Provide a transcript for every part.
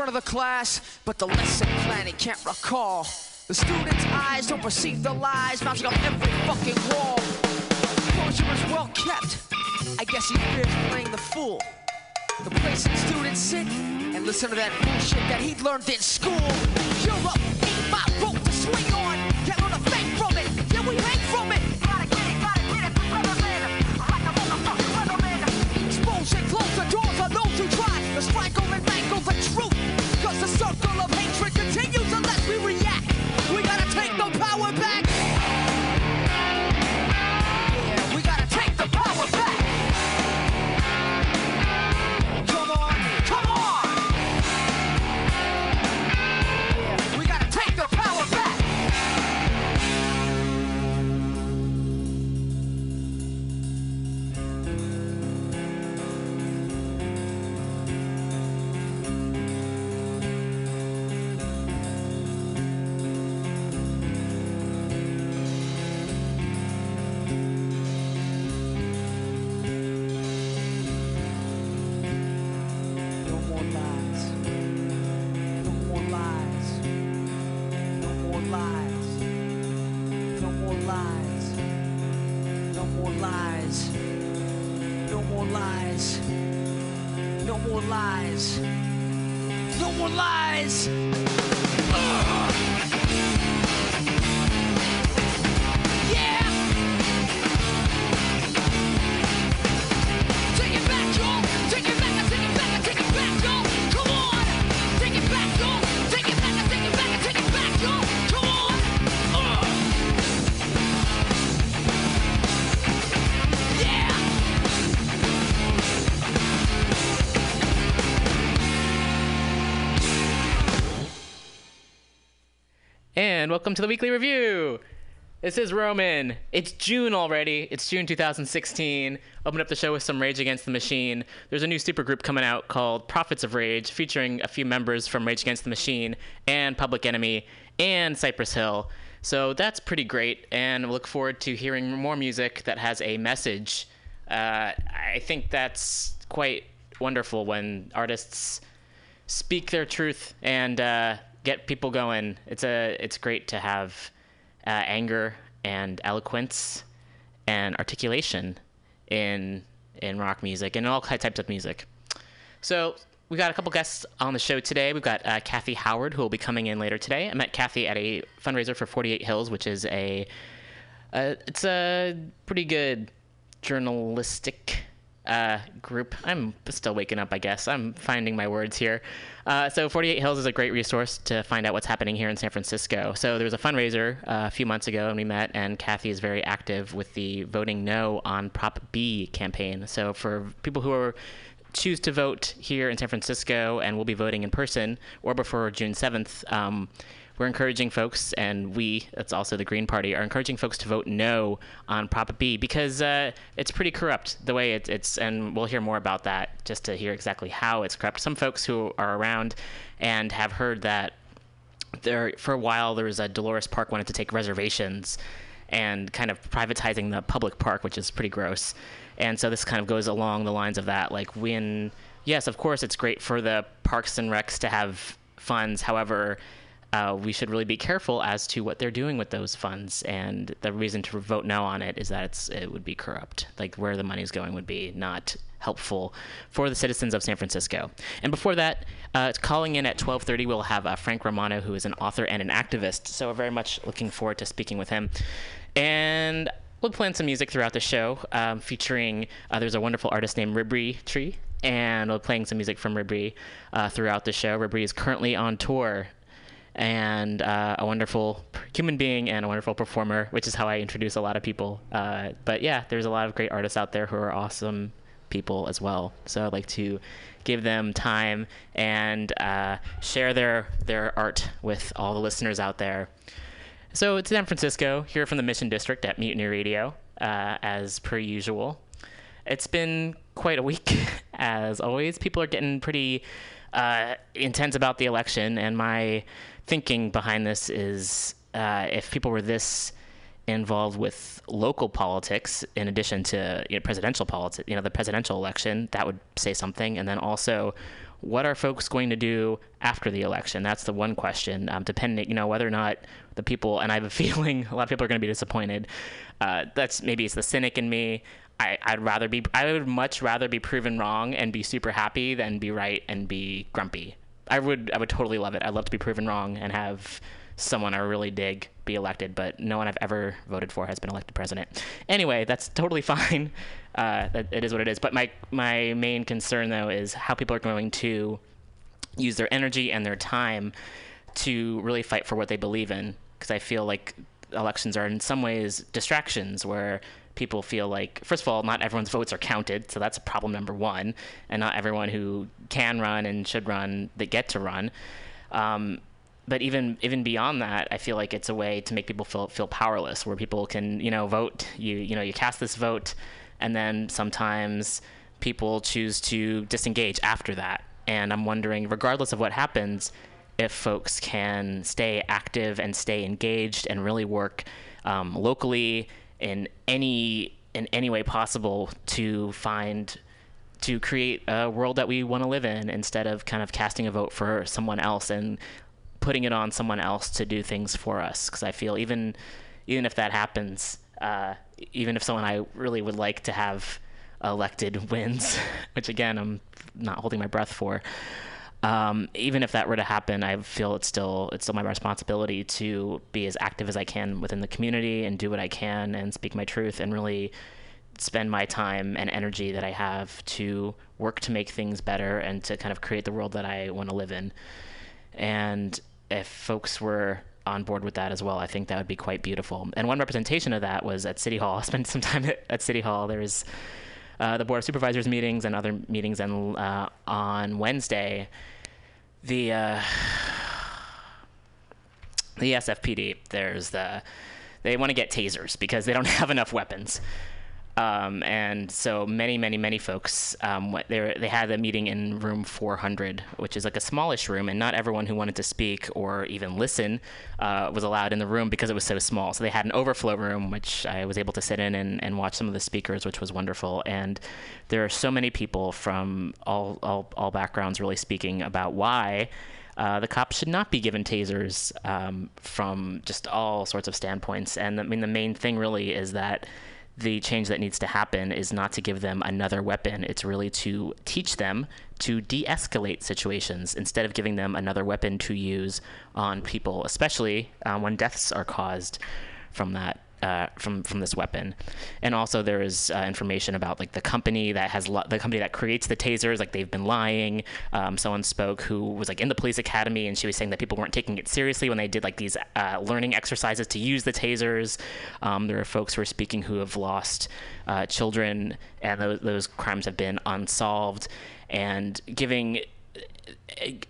front of the class, but the lesson plan he can't recall. The students' eyes don't perceive the lies mounting up every fucking wall. Composure is well kept. I guess he fears playing the fool. The place that students sit and listen to that bullshit that he'd learned in school. Up, ain't my rope to swing on. And welcome to the weekly review. This is Roman. It's June already. It's June 2016. Open up the show with some Rage Against the Machine. There's a new supergroup coming out called Prophets of Rage, featuring a few members from Rage Against the Machine and Public Enemy and Cypress Hill. So that's pretty great, and look forward to hearing more music that has a message. Uh, I think that's quite wonderful when artists speak their truth and uh, get people going. It's a it's great to have uh, anger and eloquence and articulation in in rock music and all types of music. So we got a couple guests on the show today. We've got uh, Kathy Howard, who will be coming in later today. I met Kathy at a fundraiser for 48 Hills, which is a uh, it's a pretty good journalistic uh, group. I'm still waking up, I guess. I'm finding my words here. Uh, so 48 Hills is a great resource to find out what's happening here in San Francisco. So there was a fundraiser uh, a few months ago, and we met, and Kathy is very active with the voting no on Prop B campaign. So for people who are choose to vote here in San Francisco and will be voting in person or before June 7th, um, we're encouraging folks, and we, that's also the Green Party, are encouraging folks to vote no on Prop B because uh, it's pretty corrupt the way it, it's, and we'll hear more about that just to hear exactly how it's corrupt. Some folks who are around and have heard that there, for a while, there was a Dolores Park wanted to take reservations and kind of privatizing the public park, which is pretty gross. And so this kind of goes along the lines of that. Like when, yes, of course, it's great for the parks and recs to have funds. However, uh, we should really be careful as to what they're doing with those funds. And the reason to vote no on it is that it's it would be corrupt. Like where the money's going would be not helpful for the citizens of San Francisco. And before that, uh, calling in at 12:30, we'll have uh, Frank Romano, who is an author and an activist. So we're very much looking forward to speaking with him. And we'll plan some music throughout the show, um, featuring uh, there's a wonderful artist named Ribri Tree, and we're playing some music from Ribri uh, throughout the show. Ribri is currently on tour and uh, a wonderful human being and a wonderful performer, which is how I introduce a lot of people. Uh, but yeah, there's a lot of great artists out there who are awesome people as well. So I'd like to give them time and uh, share their their art with all the listeners out there. So it's San Francisco here from the Mission District at Mutiny Radio, uh, as per usual. It's been quite a week, as always. People are getting pretty uh, intense about the election, and my thinking behind this is uh, if people were this involved with local politics in addition to you know, presidential politics, you know, the presidential election, that would say something. And then also, what are folks going to do after the election? That's the one question. Um, depending, you know, whether or not the people, and I have a feeling a lot of people are going to be disappointed. Uh, that's maybe it's the cynic in me. I, I'd rather be, I would much rather be proven wrong and be super happy than be right and be grumpy. I would, I would totally love it. I'd love to be proven wrong and have someone I really dig be elected, but no one I've ever voted for has been elected president. Anyway, that's totally fine. Uh, it is what it is. But my my main concern though is how people are going to use their energy and their time to really fight for what they believe in. Because I feel like elections are in some ways distractions where people feel like first of all not everyone's votes are counted so that's problem number one and not everyone who can run and should run that get to run um, but even even beyond that, I feel like it's a way to make people feel feel powerless, where people can you know vote. You you know you cast this vote, and then sometimes people choose to disengage after that. And I'm wondering, regardless of what happens, if folks can stay active and stay engaged and really work um, locally in any in any way possible to find to create a world that we want to live in instead of kind of casting a vote for someone else and putting it on someone else to do things for us because I feel even even if that happens, uh, even if someone I really would like to have elected wins, which again I'm not holding my breath for. Um, even if that were to happen, I feel it's still it's still my responsibility to be as active as I can within the community and do what I can and speak my truth and really spend my time and energy that I have to work to make things better and to kind of create the world that I want to live in. And if folks were on board with that as well, I think that would be quite beautiful. And one representation of that was at City Hall. I spent some time at, at City Hall. There was uh, the Board of Supervisors meetings and other meetings, and uh, on Wednesday, the uh, the SFPD. There's the they want to get tasers because they don't have enough weapons. Um, and so many, many, many folks, um, they, they had a meeting in room 400, which is like a smallish room, and not everyone who wanted to speak or even listen uh, was allowed in the room because it was so small. So they had an overflow room, which I was able to sit in and, and watch some of the speakers, which was wonderful. And there are so many people from all, all, all backgrounds really speaking about why. Uh, the cops should not be given tasers um, from just all sorts of standpoints. And I mean, the main thing really is that the change that needs to happen is not to give them another weapon. It's really to teach them to de escalate situations instead of giving them another weapon to use on people, especially uh, when deaths are caused from that uh, from from this weapon, and also there is uh, information about like the company that has lo- the company that creates the tasers, like they've been lying. Um, someone spoke who was like in the police academy, and she was saying that people weren't taking it seriously when they did like these uh, learning exercises to use the tasers. Um, there are folks who are speaking who have lost uh, children, and those, those crimes have been unsolved, and giving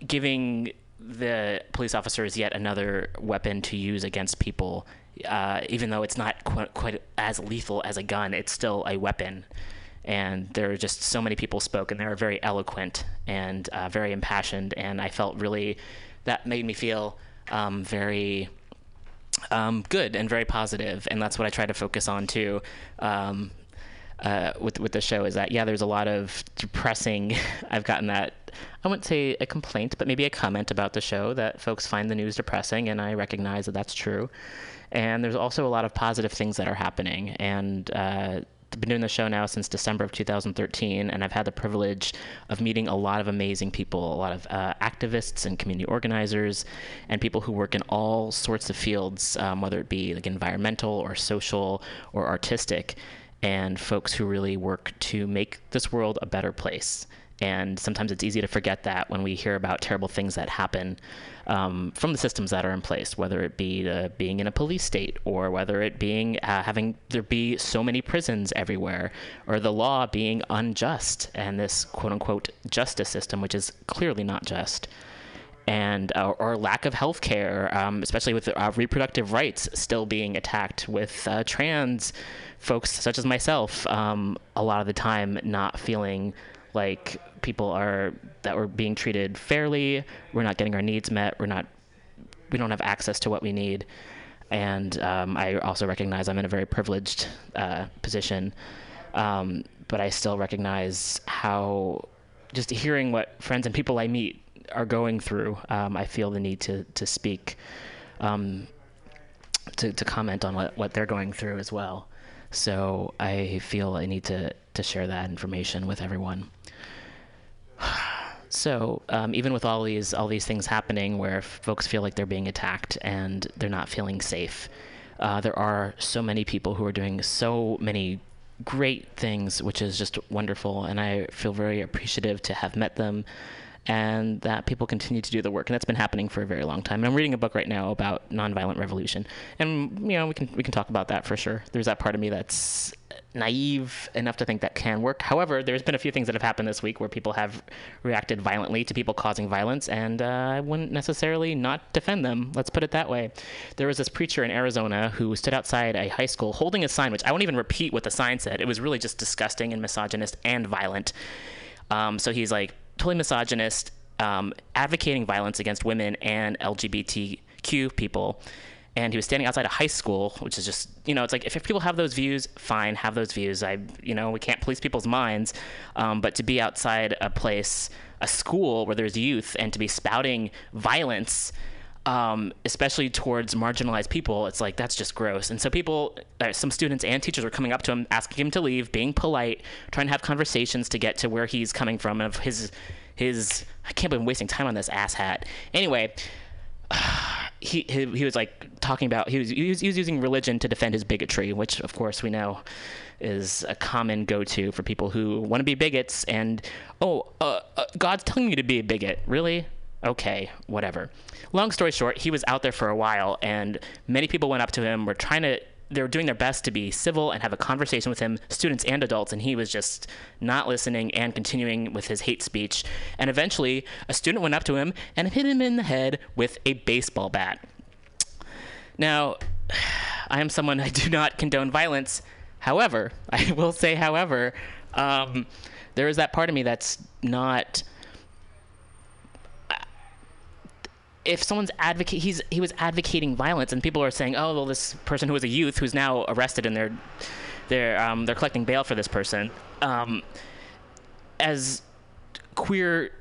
giving the police officers yet another weapon to use against people. Uh, even though it's not quite, quite as lethal as a gun, it's still a weapon. And there are just so many people spoke, and they were very eloquent and uh, very impassioned. And I felt really that made me feel um, very um, good and very positive, and that's what I try to focus on too. Um, uh, with with the show is that yeah, there's a lot of depressing. I've gotten that I wouldn't say a complaint, but maybe a comment about the show that folks find the news depressing, and I recognize that that's true. And there's also a lot of positive things that are happening, and uh, I've been doing the show now since December of 2013, and I've had the privilege of meeting a lot of amazing people, a lot of uh, activists and community organizers, and people who work in all sorts of fields, um, whether it be like environmental or social or artistic, and folks who really work to make this world a better place. And sometimes it's easy to forget that when we hear about terrible things that happen um, from the systems that are in place, whether it be being in a police state or whether it being uh, having there be so many prisons everywhere, or the law being unjust and this quote unquote justice system, which is clearly not just. And uh, or lack of health care, um, especially with uh, reproductive rights still being attacked, with uh, trans folks such as myself, um, a lot of the time not feeling like people are that we're being treated fairly. We're not getting our needs met. We're not. We don't have access to what we need. And um, I also recognize I'm in a very privileged uh, position, um, but I still recognize how just hearing what friends and people I meet are going through. Um, I feel the need to to speak, um, to to comment on what what they're going through as well. So I feel I need to to share that information with everyone. So um, even with all these all these things happening, where folks feel like they're being attacked and they're not feeling safe, uh, there are so many people who are doing so many great things, which is just wonderful, and I feel very appreciative to have met them and that people continue to do the work, and that's been happening for a very long time. And I'm reading a book right now about nonviolent revolution, and you know we can we can talk about that for sure. There's that part of me that's naive enough to think that can work. However, there's been a few things that have happened this week where people have reacted violently to people causing violence, and uh, I wouldn't necessarily not defend them. Let's put it that way. There was this preacher in Arizona who stood outside a high school holding a sign, which I won't even repeat what the sign said. It was really just disgusting and misogynist and violent. Um, so he's like totally misogynist, um, advocating violence against women and LGBTQ people. And he was standing outside a high school, which is just, you know, it's like if, if people have those views, fine, have those views. I, you know, we can't police people's minds, um, but to be outside a place, a school where there's youth, and to be spouting violence um, especially towards marginalized people, it's like that's just gross. And so people, uh, some students and teachers were coming up to him, asking him to leave, being polite, trying to have conversations to get to where he's coming from and of his his. I can't believe I'm wasting time on this asshat. Anyway. He, he, he was like talking about he was, he was he was using religion to defend his bigotry, which of course we know is a common go-to for people who want to be bigots and oh uh, uh, God's telling you to be a bigot, really? okay, whatever. Long story short, he was out there for a while, and many people went up to him, were trying to, they were doing their best to be civil and have a conversation with him, students and adults, and he was just not listening and continuing with his hate speech. And eventually, a student went up to him and hit him in the head with a baseball bat. Now, I am someone I do not condone violence. However, I will say, however, um, there is that part of me that's not if someone's advocate he's he was advocating violence and people are saying oh well this person who was a youth who's now arrested and they're they're um, they're collecting bail for this person um, as queer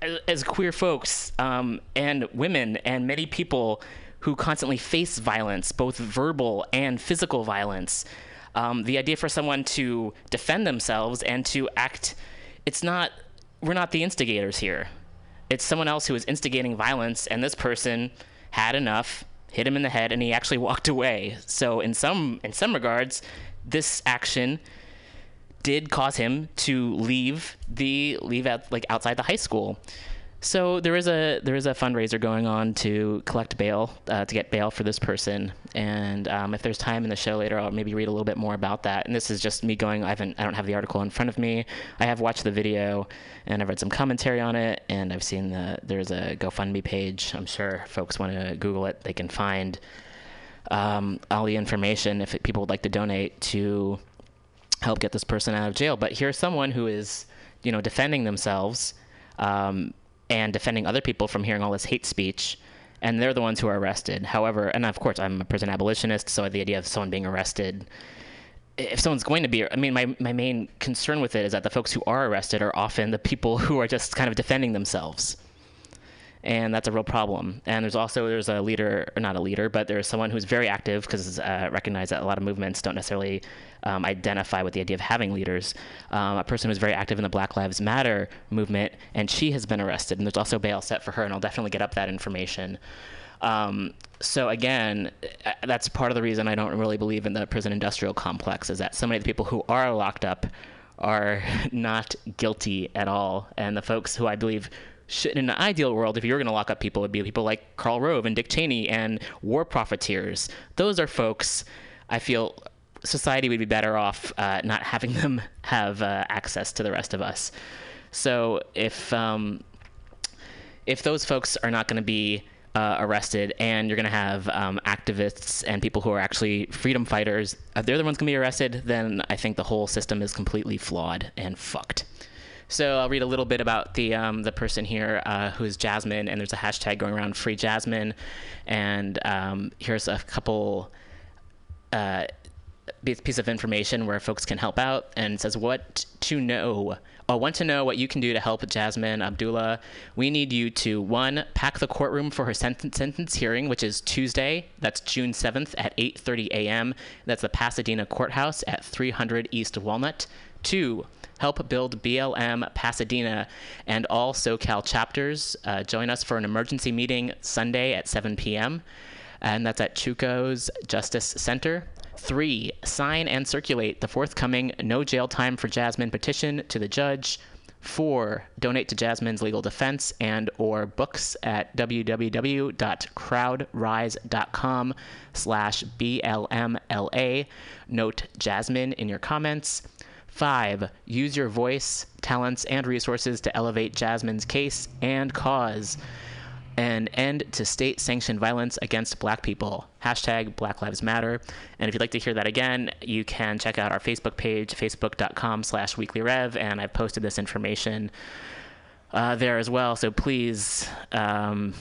as, as queer folks um, and women and many people who constantly face violence both verbal and physical violence um, the idea for someone to defend themselves and to act it's not we're not the instigators here it's someone else who was instigating violence, and this person had enough, hit him in the head, and he actually walked away. So in some in some regards, this action did cause him to leave the leave out like outside the high school. So there is a there is a fundraiser going on to collect bail uh, to get bail for this person, and um, if there's time in the show later, I'll maybe read a little bit more about that. And this is just me going. I haven't I don't have the article in front of me. I have watched the video, and I've read some commentary on it, and I've seen the there's a GoFundMe page. I'm sure folks want to Google it. They can find um, all the information if people would like to donate to help get this person out of jail. But here's someone who is you know defending themselves. Um, and defending other people from hearing all this hate speech and they're the ones who are arrested. However, and of course, I'm a prison abolitionist, so the idea of someone being arrested, if someone's going to be, I mean, my, my main concern with it is that the folks who are arrested are often the people who are just kind of defending themselves and that's a real problem. And there's also there's a leader, or not a leader, but there's someone who's very active because uh, recognize that a lot of movements don't necessarily um, identify with the idea of having leaders. Um, a person who's very active in the Black Lives Matter movement, and she has been arrested. And there's also bail set for her, and I'll definitely get up that information. Um, so again, uh, that's part of the reason I don't really believe in the prison industrial complex is that so many of the people who are locked up are not guilty at all, and the folks who I believe should, in an ideal world, if you were going to lock up people, it would be people like Karl Rove and Dick Cheney and war profiteers. Those are folks I feel society would be better off uh, not having them have uh, access to the rest of us. So if um, if those folks are not going to be uh, arrested and you're going to have um, activists and people who are actually freedom fighters, if they're the ones going to be arrested, then I think the whole system is completely flawed and fucked. So I'll read a little bit about the um, the person here uh, who's Jasmine, and there's a hashtag going around Free Jasmine, and um, here's a couple. Uh, piece of information where folks can help out and says what to know oh, want to know what you can do to help Jasmine Abdullah. We need you to one pack the courtroom for her sentence, sentence hearing, which is Tuesday. That's June 7th at 8:30 a.m. That's the Pasadena Courthouse at 300 East Walnut. Two, help build BLM Pasadena and all SoCal chapters. Uh, join us for an emergency meeting Sunday at 7 p.m. And that's at Chuco's Justice Center. Three, sign and circulate the forthcoming No Jail Time for Jasmine petition to the judge. Four, donate to Jasmine's legal defense and or books at www.crowdrise.com slash BLMLA. Note Jasmine in your comments. Five, use your voice, talents, and resources to elevate Jasmine's case and cause. An end to state sanctioned violence against black people. Hashtag Black Lives Matter. And if you'd like to hear that again, you can check out our Facebook page, facebook.com slash weeklyrev, and I've posted this information uh, there as well. So please um,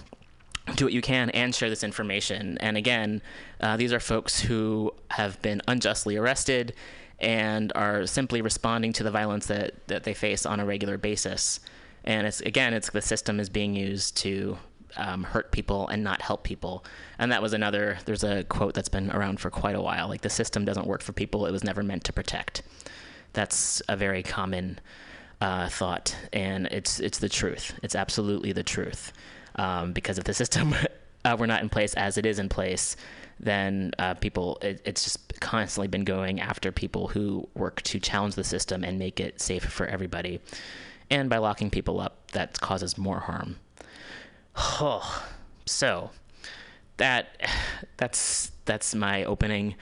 do what you can and share this information. And again, uh, these are folks who have been unjustly arrested and are simply responding to the violence that, that they face on a regular basis. And it's again, it's the system is being used to um, hurt people and not help people. And that was another. There's a quote that's been around for quite a while. Like the system doesn't work for people; it was never meant to protect. That's a very common uh, thought, and it's it's the truth. It's absolutely the truth. Um, because if the system uh, were not in place as it is in place, then uh, people it, it's just constantly been going after people who work to challenge the system and make it safe for everybody and by locking people up that causes more harm oh so that that's that's my opening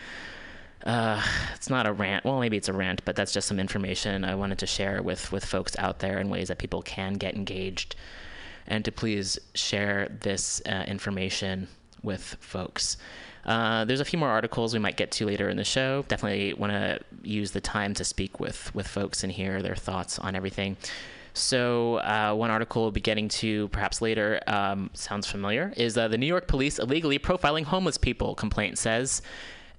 uh, it's not a rant. Well, maybe it's a rant, but that's just some information I wanted to share with with folks out there in ways that people can get engaged, and to please share this uh, information with folks. Uh, there's a few more articles we might get to later in the show. Definitely want to use the time to speak with with folks and hear their thoughts on everything. So, uh, one article we'll be getting to perhaps later um, sounds familiar is uh, the New York police illegally profiling homeless people, complaint says.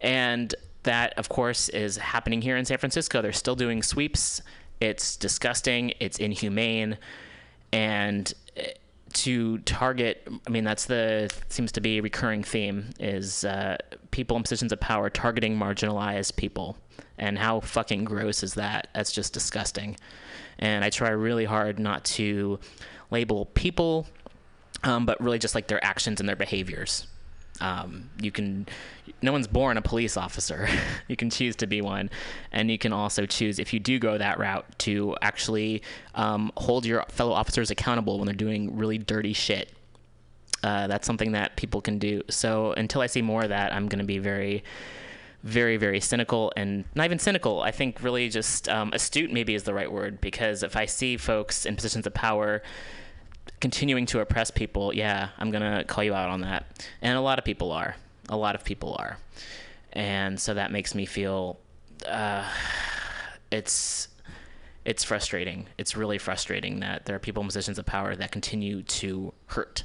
And that, of course, is happening here in San Francisco. They're still doing sweeps. It's disgusting, it's inhumane. And to target i mean that's the seems to be a recurring theme is uh, people in positions of power targeting marginalized people. And how fucking gross is that? That's just disgusting. And i try really hard not to label people um, but really just like their actions and their behaviors Um, you can, no one's born a police officer. you can choose to be one, and you can also choose if you do go that route to actually um, hold your fellow officers accountable when they're doing really dirty shit. Uh, that's something that people can do. So until I see more of that, I'm going to be very, very, very cynical and not even cynical. I think really just um, astute maybe is the right word because if I see folks in positions of power continuing to oppress people, yeah, I'm going to call you out on that. And a lot of people are. A lot of people are. And so that makes me feel uh, it's it's frustrating. It's really frustrating that there are people in positions of power that continue to hurt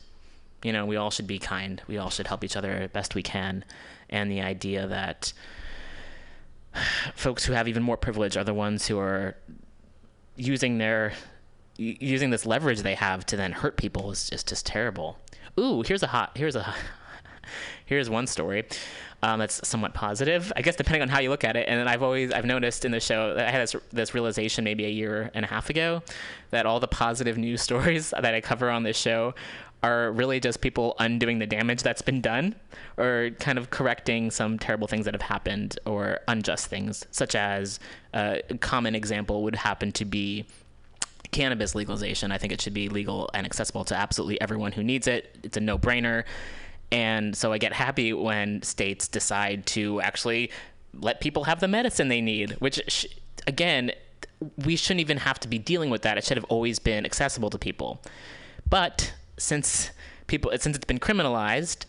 you know, we all should be kind. We all should help each other best we can. And the idea that folks who have even more privilege are the ones who are using their using this leverage they have to then hurt people is just just terrible. Ooh, here's a hot here's a here's one story um, that's somewhat positive. I guess depending on how you look at it. And I've always I've noticed in the show I had this, this realization maybe a year and a half ago that all the positive news stories that I cover on this show are really just people undoing the damage that's been done or kind of correcting some terrible things that have happened or unjust things, such as uh, a common example would happen to be cannabis legalization. I think it should be legal and accessible to absolutely everyone who needs it. It's a no brainer. And so I get happy when states decide to actually let people have the medicine they need, which, sh- again, we shouldn't even have to be dealing with that. It should have always been accessible to people. But since people since it's been criminalized,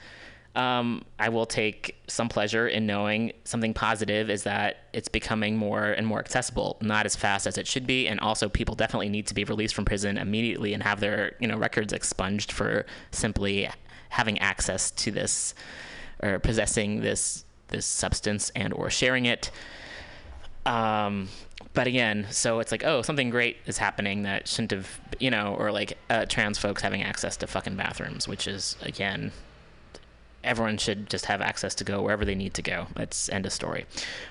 um, I will take some pleasure in knowing something positive is that it's becoming more and more accessible, not as fast as it should be, and also people definitely need to be released from prison immediately and have their you know records expunged for simply having access to this or possessing this this substance and or sharing it. Um, but again, so it's like, oh, something great is happening that shouldn't have, you know, or like uh, trans folks having access to fucking bathrooms, which is again, everyone should just have access to go wherever they need to go. That's end of story.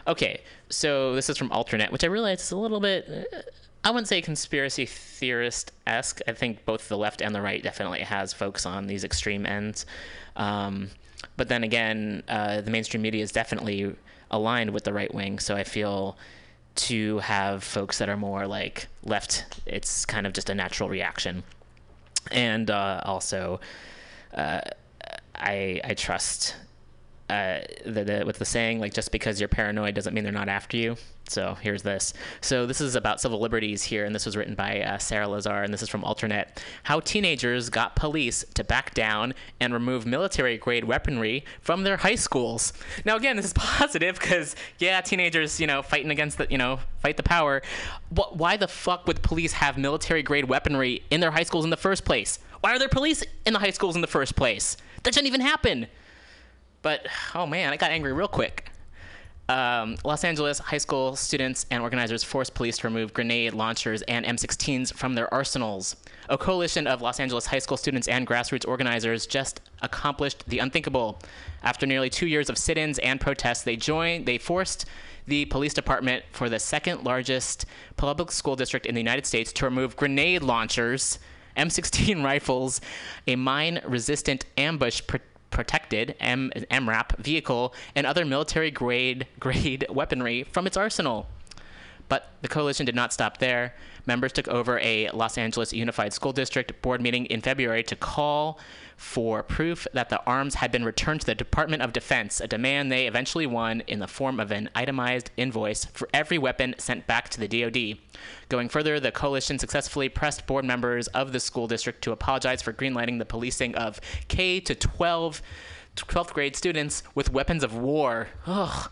Okay, so this is from Alternet, which I realize is a little bit. Uh, I wouldn't say conspiracy theorist esque. I think both the left and the right definitely has folks on these extreme ends. Um, but then again, uh, the mainstream media is definitely aligned with the right wing, so I feel to have folks that are more like left. It's kind of just a natural reaction, and uh, also uh, I I trust uh, the, the, with the saying like just because you're paranoid doesn't mean they're not after you. So here's this. So this is about civil liberties here, and this was written by uh, Sarah Lazare, and this is from Alternet. How teenagers got police to back down and remove military-grade weaponry from their high schools. Now again, this is positive because yeah, teenagers, you know, fighting against the, you know, fight the power. But why the fuck would police have military-grade weaponry in their high schools in the first place? Why are there police in the high schools in the first place? That shouldn't even happen. But oh man, I got angry real quick. Um, Los Angeles high school students and organizers forced police to remove grenade launchers and M16s from their arsenals. A coalition of Los Angeles high school students and grassroots organizers just accomplished the unthinkable. After nearly two years of sit-ins and protests, they joined. They forced the police department for the second largest public school district in the United States to remove grenade launchers, M16 rifles, a mine-resistant ambush. Pr- protected M- MRAP vehicle and other military grade grade weaponry from its arsenal. But the coalition did not stop there. Members took over a Los Angeles Unified School District board meeting in February to call for proof that the arms had been returned to the Department of Defense, a demand they eventually won in the form of an itemized invoice for every weapon sent back to the DoD. Going further, the coalition successfully pressed board members of the school district to apologize for greenlighting the policing of K to 12 12th grade students with weapons of war. Ugh.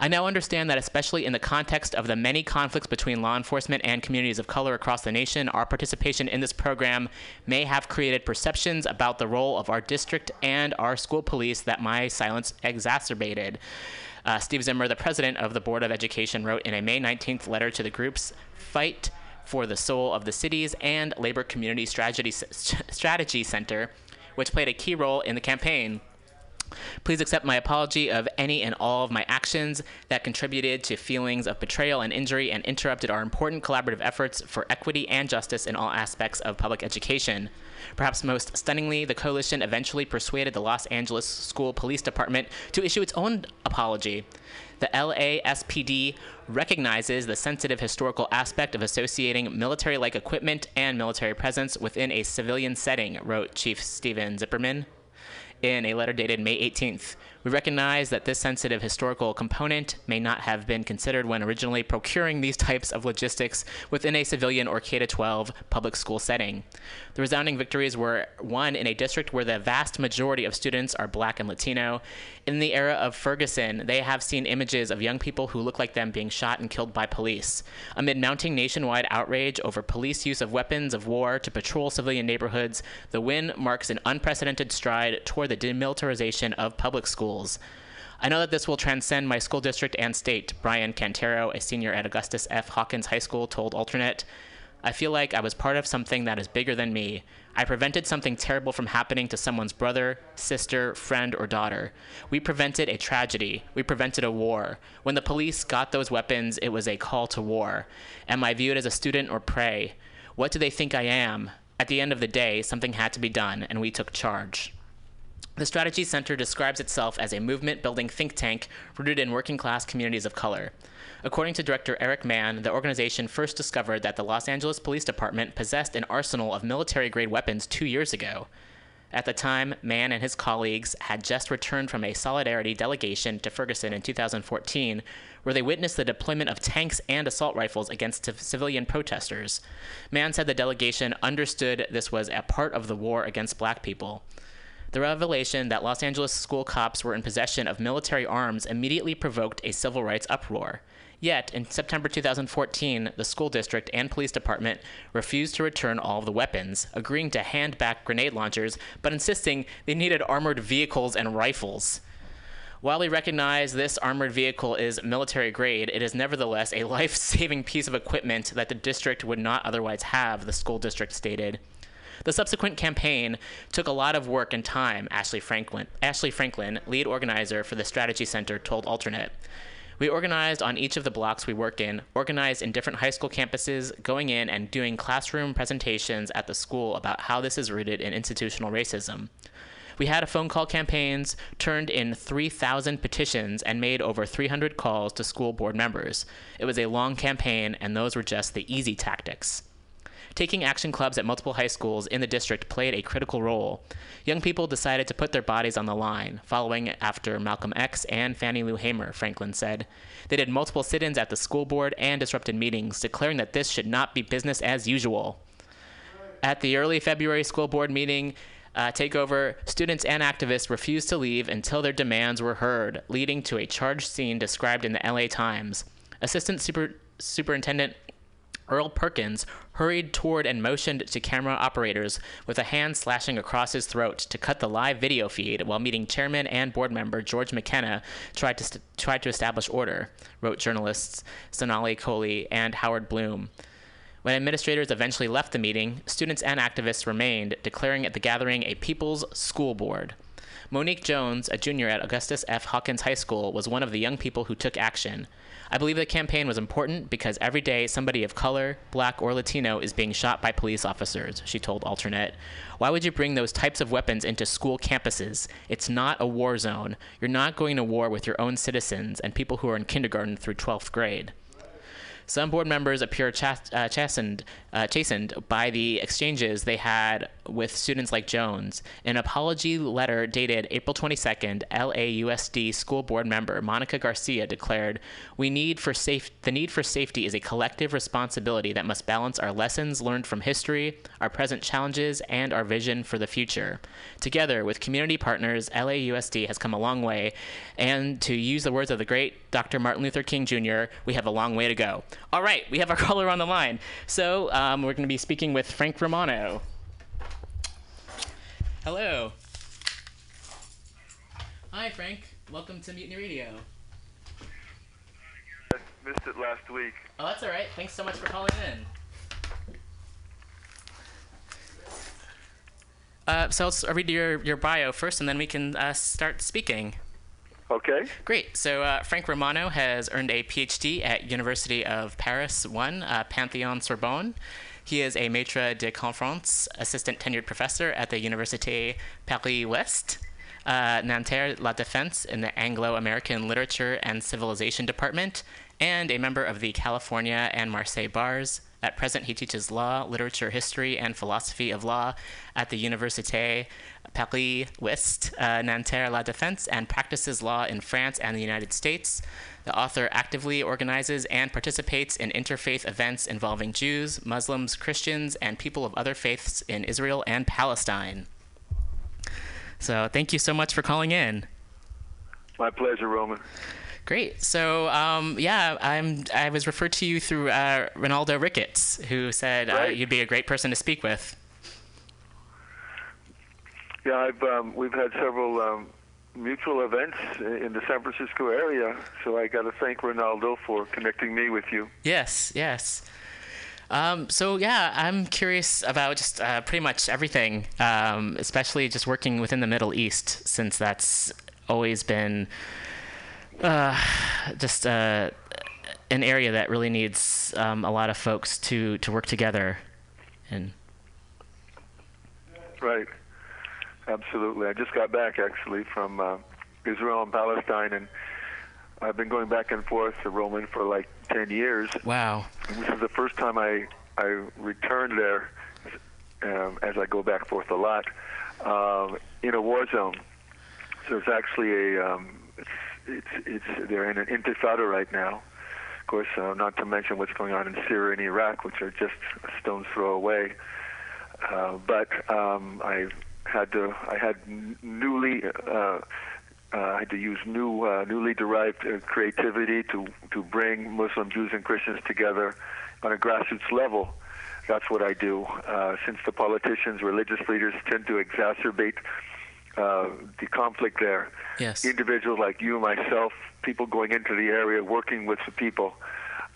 I now understand that, especially in the context of the many conflicts between law enforcement and communities of color across the nation, our participation in this program may have created perceptions about the role of our district and our school police that my silence exacerbated. Uh, Steve Zimmer, the president of the Board of Education, wrote in a May 19th letter to the groups Fight for the Soul of the Cities and Labor Community Strategy, Strategy Center, which played a key role in the campaign. Please accept my apology of any and all of my actions that contributed to feelings of betrayal and injury and interrupted our important collaborative efforts for equity and justice in all aspects of public education. Perhaps most stunningly, the coalition eventually persuaded the Los Angeles School Police Department to issue its own apology. The LASPD recognizes the sensitive historical aspect of associating military like equipment and military presence within a civilian setting, wrote Chief Steven Zipperman in a letter dated May 18th. We recognize that this sensitive historical component may not have been considered when originally procuring these types of logistics within a civilian or K 12 public school setting. The resounding victories were won in a district where the vast majority of students are black and Latino. In the era of Ferguson, they have seen images of young people who look like them being shot and killed by police. Amid mounting nationwide outrage over police use of weapons of war to patrol civilian neighborhoods, the win marks an unprecedented stride toward the demilitarization of public schools. I know that this will transcend my school district and state, Brian Cantero, a senior at Augustus F. Hawkins High School, told Alternet. I feel like I was part of something that is bigger than me. I prevented something terrible from happening to someone's brother, sister, friend, or daughter. We prevented a tragedy. We prevented a war. When the police got those weapons, it was a call to war. Am I viewed as a student or prey? What do they think I am? At the end of the day, something had to be done, and we took charge. The Strategy Center describes itself as a movement building think tank rooted in working class communities of color. According to director Eric Mann, the organization first discovered that the Los Angeles Police Department possessed an arsenal of military grade weapons two years ago. At the time, Mann and his colleagues had just returned from a Solidarity delegation to Ferguson in 2014, where they witnessed the deployment of tanks and assault rifles against civilian protesters. Mann said the delegation understood this was a part of the war against black people. The revelation that Los Angeles school cops were in possession of military arms immediately provoked a civil rights uproar. Yet, in September 2014, the school district and police department refused to return all of the weapons, agreeing to hand back grenade launchers, but insisting they needed armored vehicles and rifles. While we recognize this armored vehicle is military grade, it is nevertheless a life saving piece of equipment that the district would not otherwise have, the school district stated. The subsequent campaign took a lot of work and time, Ashley Franklin, Ashley Franklin, lead organizer for the Strategy Center, told Alternet. We organized on each of the blocks we worked in, organized in different high school campuses, going in and doing classroom presentations at the school about how this is rooted in institutional racism. We had a phone call campaigns, turned in 3,000 petitions, and made over 300 calls to school board members. It was a long campaign, and those were just the easy tactics. Taking action clubs at multiple high schools in the district played a critical role. Young people decided to put their bodies on the line, following after Malcolm X and Fannie Lou Hamer, Franklin said. They did multiple sit ins at the school board and disrupted meetings, declaring that this should not be business as usual. At the early February school board meeting, uh, takeover, students and activists refused to leave until their demands were heard, leading to a charged scene described in the LA Times. Assistant Super- Superintendent Earl Perkins hurried toward and motioned to camera operators with a hand slashing across his throat to cut the live video feed while meeting chairman and board member George McKenna tried to, st- tried to establish order, wrote journalists Sonali Kohli and Howard Blume. When administrators eventually left the meeting, students and activists remained, declaring at the gathering a People's School Board. Monique Jones, a junior at Augustus F. Hawkins High School, was one of the young people who took action. I believe the campaign was important because every day somebody of color, black, or Latino is being shot by police officers, she told Alternet. Why would you bring those types of weapons into school campuses? It's not a war zone. You're not going to war with your own citizens and people who are in kindergarten through 12th grade. Some board members appear chast- uh, chastened, uh, chastened by the exchanges they had with students like Jones. An apology letter dated April 22nd, LAUSD school board member Monica Garcia declared, "We need for safe the need for safety is a collective responsibility that must balance our lessons learned from history, our present challenges, and our vision for the future. Together with community partners, LAUSD has come a long way, and to use the words of the great Dr. Martin Luther King Jr., we have a long way to go." All right, we have our caller on the line. So um, we're going to be speaking with Frank Romano. Hello. Hi, Frank. Welcome to Mutiny Radio. I missed it last week. Oh, that's all right. Thanks so much for calling in. Uh, so I'll read your, your bio first, and then we can uh, start speaking. Okay. Great. So uh, Frank Romano has earned a PhD at University of Paris 1, uh, Pantheon Sorbonne. He is a Maître de Conférence, assistant tenured professor at the Université Paris Ouest, uh, Nanterre La Défense in the Anglo American Literature and Civilization Department, and a member of the California and Marseille bars. At present, he teaches law, literature, history, and philosophy of law at the Université Paris Ouest, uh, Nanterre La Défense, and practices law in France and the United States. The author actively organizes and participates in interfaith events involving Jews, Muslims, Christians, and people of other faiths in Israel and Palestine. So, thank you so much for calling in. My pleasure, Roman. Great. So, um, yeah, I'm. I was referred to you through uh, Ronaldo Ricketts, who said uh, you'd be a great person to speak with. Yeah, I've um, we've had several um, mutual events in the San Francisco area, so I got to thank Ronaldo for connecting me with you. Yes, yes. Um, so yeah, I'm curious about just uh, pretty much everything, um, especially just working within the Middle East, since that's always been uh, just uh, an area that really needs um, a lot of folks to to work together. And Right. Absolutely. I just got back actually from uh, Israel and Palestine, and I've been going back and forth to Roman for like ten years. wow, And this is the first time I I returned there, um, as I go back and forth a lot, um, in a war zone. So it's actually a um, it's, it's it's they're in an intifada right now. Of course, uh, not to mention what's going on in Syria and Iraq, which are just a stone's throw away. Uh, but um, I had to I had newly uh, uh, I had to use new, uh, newly derived uh, creativity to to bring Muslim Jews and Christians together on a grassroots level. That's what I do. Uh, since the politicians, religious leaders tend to exacerbate uh, the conflict there, yes, individuals like you myself, people going into the area, working with the people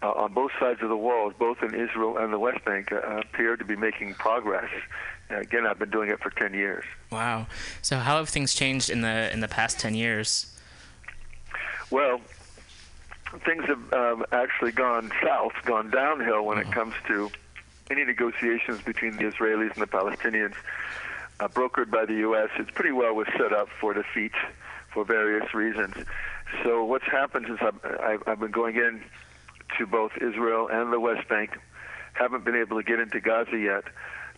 uh, on both sides of the walls, both in Israel and the West Bank, uh, appear to be making progress. Uh, again, I've been doing it for 10 years. wow. So how have things changed in the in the past ten years? Well, things have um, actually gone south, gone downhill when it comes to any negotiations between the Israelis and the Palestinians, uh, brokered by the U.S. It's pretty well was set up for defeat for various reasons. So what's happened is I've, I've been going in to both Israel and the West Bank. Haven't been able to get into Gaza yet.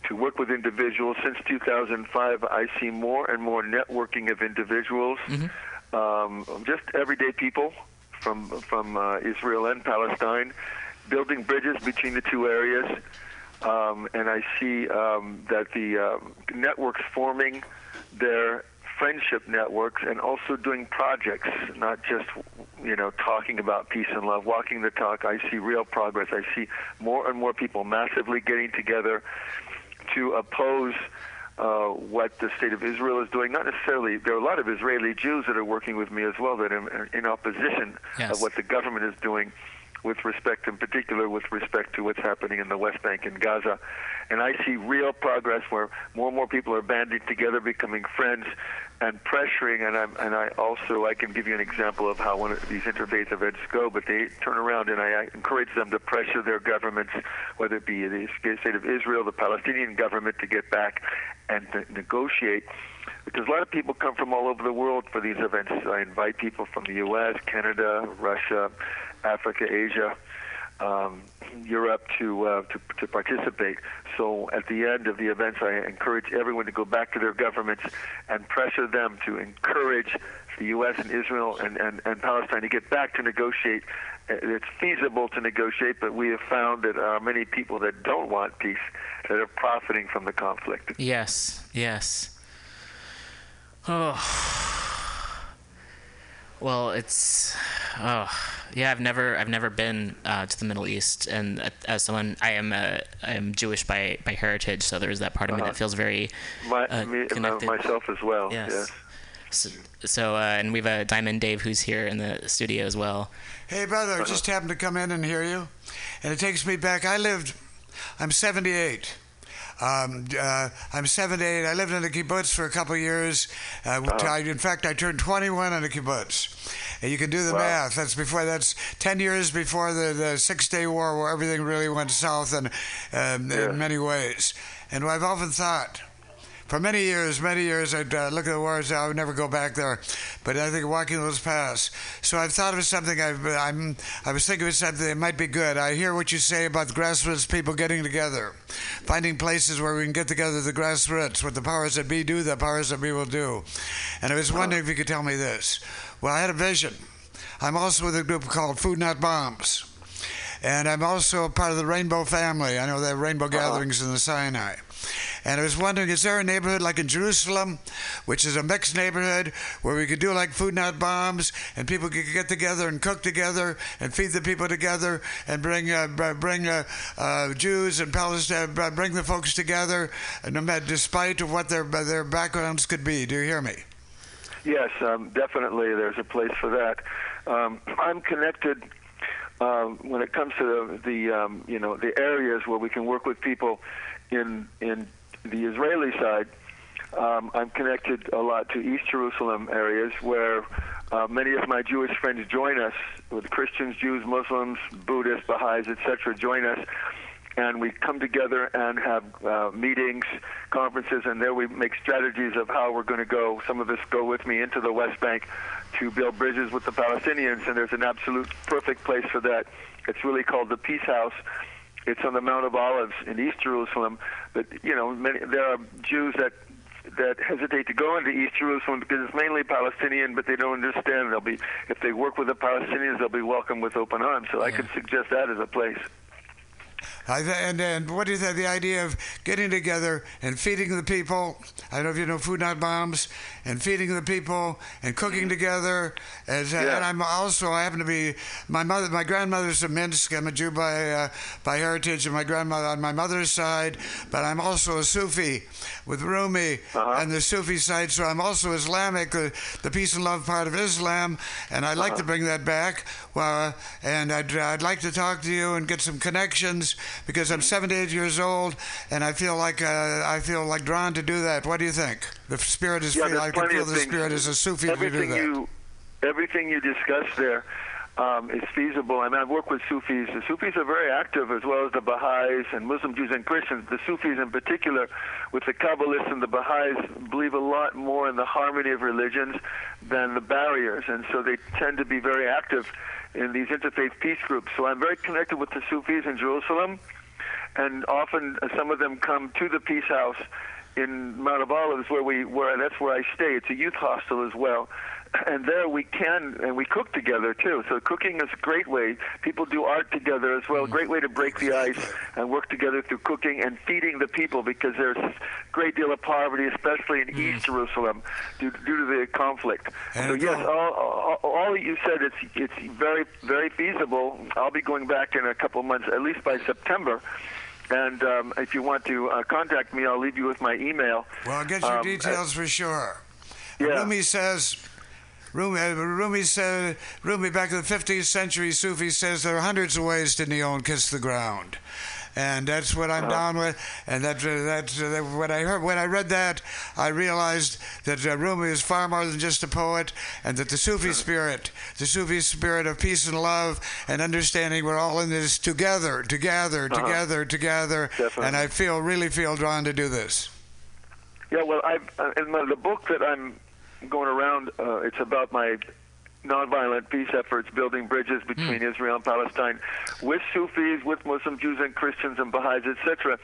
To work with individuals since 2005, I see more and more networking of individuals, um, just everyday people from from uh, Israel and Palestine, building bridges between the two areas. Um, and I see um, that the um networks forming their friendship networks and also doing projects, not just you know talking about peace and love, walking the talk. I see real progress. I see more and more people massively getting together to oppose uh, what the state of Israel is doing. Not necessarily. There are a lot of Israeli Jews that are working with me as well that are in opposition Yes. of what the government is doing with respect, in particular, with respect to what's happening in the West Bank and Gaza. And I see real progress where more and more people are banding together, becoming friends, and pressuring. And, I'm, and I also I can give you an example of how one of these interfaith events go. But they turn around, and I, I encourage them to pressure their governments, whether it be the state of Israel, the Palestinian government, to get back and to negotiate because a lot of people come from all over the world for these events. I invite people from the U.S., Canada, Russia, Africa, Asia, um, Europe to, uh, to to participate. So at the end of the events, I encourage everyone to go back to their governments and pressure them to encourage the U.S. and Israel and, and, and Palestine to get back to negotiate. Uh, It's feasible to negotiate, but we have found that there are many people that don't want peace that are profiting from the conflict. Yes, yes. Oh. Well, it's oh yeah. I've never I've never been uh, to the Middle East, and uh, as someone I am uh, I am Jewish by by heritage, so there's that part of me Uh-huh. that feels very My, uh, me, connected. myself as well. Yes. yes. So, so uh, and we've a Diamond Dave who's here in the studio as well. Hey, brother, I just happened to come in and hear you. And it takes me back. I lived, I'm 78. Um, uh, I'm 78. I lived in a kibbutz for a couple of years. Uh, I, in fact, I turned 21 in a kibbutz. And you can do the Wow. math. That's before. That's 10 years before the, the Six Day War, where everything really went south in, um, Yeah. in many ways. And I've often thought. For many years, many years, I'd uh, look at the wars. I would never go back there, but I think walking those paths. So I've thought of something. I've, I'm. I was thinking of something that might be good. I hear what you say about the grassroots people getting together, finding places where we can get together. The grassroots, what the powers that be do, the powers that be will do. And I was wondering if you could tell me this. Well, I had a vision. I'm also with a group called Food Not Bombs. And I'm also a part of the Rainbow family. I know they have rainbow gatherings in the Sinai. And I was wondering, is there a neighborhood like in Jerusalem, which is a mixed neighborhood, where we could do like food not bombs, and people could get together and cook together and feed the people together and bring uh, bring uh, uh, Jews and Palestine, br- bring the folks together, despite of what their their backgrounds could be. Do you hear me? Yes, um, definitely. There's a place for that. Um, I'm connected um, when it comes to the, the um, you know the areas where we can work with people in in the Israeli side. Um, I'm connected a lot to East Jerusalem areas where uh, many of my Jewish friends join us, with Christians, Jews, Muslims, Buddhists, Baha'is, etc. Join us and we come together and have uh, meetings, conferences, and there we make strategies of how we're going to go. Some of us go with me into the West Bank to build bridges with the Palestinians, and there's an absolute perfect place for that. It's really called the Peace House. It's on the Mount of Olives in East Jerusalem, but you know, many, there are Jews that that hesitate to go into East Jerusalem because it's mainly Palestinian, but they don't understand. They'll be if they work with the Palestinians, they'll be welcomed with open arms. So I could suggest that as a place. I th- and, and what is that? The idea of getting together and feeding the people. I don't know if you know Food Not Bombs, and feeding the people and cooking together. As, Yeah. And I'm also I happen to be my mother. My grandmother's from Minsk. I'm a Jew by uh, by heritage, and my grandmother on my mother's side. But I'm also a Sufi with Rumi Uh-huh. and the Sufi side. So I'm also Islamic, uh, the peace and love part of Islam, and I'd like to bring that back. Well, and I'd I'd like to talk to you and get some connections because I'm 78 years old and I feel like uh, I feel like drawn to do that. What do you think? The spirit is. Yeah, there's I can feel the things. spirit is a Sufi to do everything that. you everything you discussed there um, is feasible. I mean, I've worked with Sufis. The Sufis are very active, as well as the Baha'is and Muslim Jews and Christians. The Sufis, in particular, with the Kabbalists and the Baha'is, believe a lot more in the harmony of religions than the barriers, and so they tend to be very active in these interfaith peace groups. So I'm very connected with the Sufis in Jerusalem, and often uh, some of them come to the Peace House in Mount of Olives, where we where that's where I stay. It's a youth hostel as well, and there we can and we cook together too. So cooking is a great way. People do art together as well. Great way to break the ice and work together through cooking and feeding the people because there's a great deal of poverty, especially in East Jerusalem, due, due to the conflict. And so yes, all, all, all that you said it's it's very very feasible. I'll be going back in a couple of months, at least by September. And um, if you want to uh, contact me, I'll leave you with my email. Well, I'll get your Um, details for sure. yeah. Rumi says, Rumi, uh, Rumi said, Rumi back in the 15th century, Sufi says there are hundreds of ways to kneel and kiss the ground. And that's what I'm down with. And that, uh, that's uh, when I heard when I read that, I realized that uh, Rumi is far more than just a poet, and that the Sufi spirit, the Sufi spirit of peace and love and understanding, we're all in this together, together, together, together. Definitely. And I feel really feel drawn to do this. Yeah, well, I uh, in my, the book that I'm going around, uh, it's about my nonviolent peace efforts, building bridges between Israel and Palestine, with Sufis, with Muslim Jews and Christians and Baha'is, etc.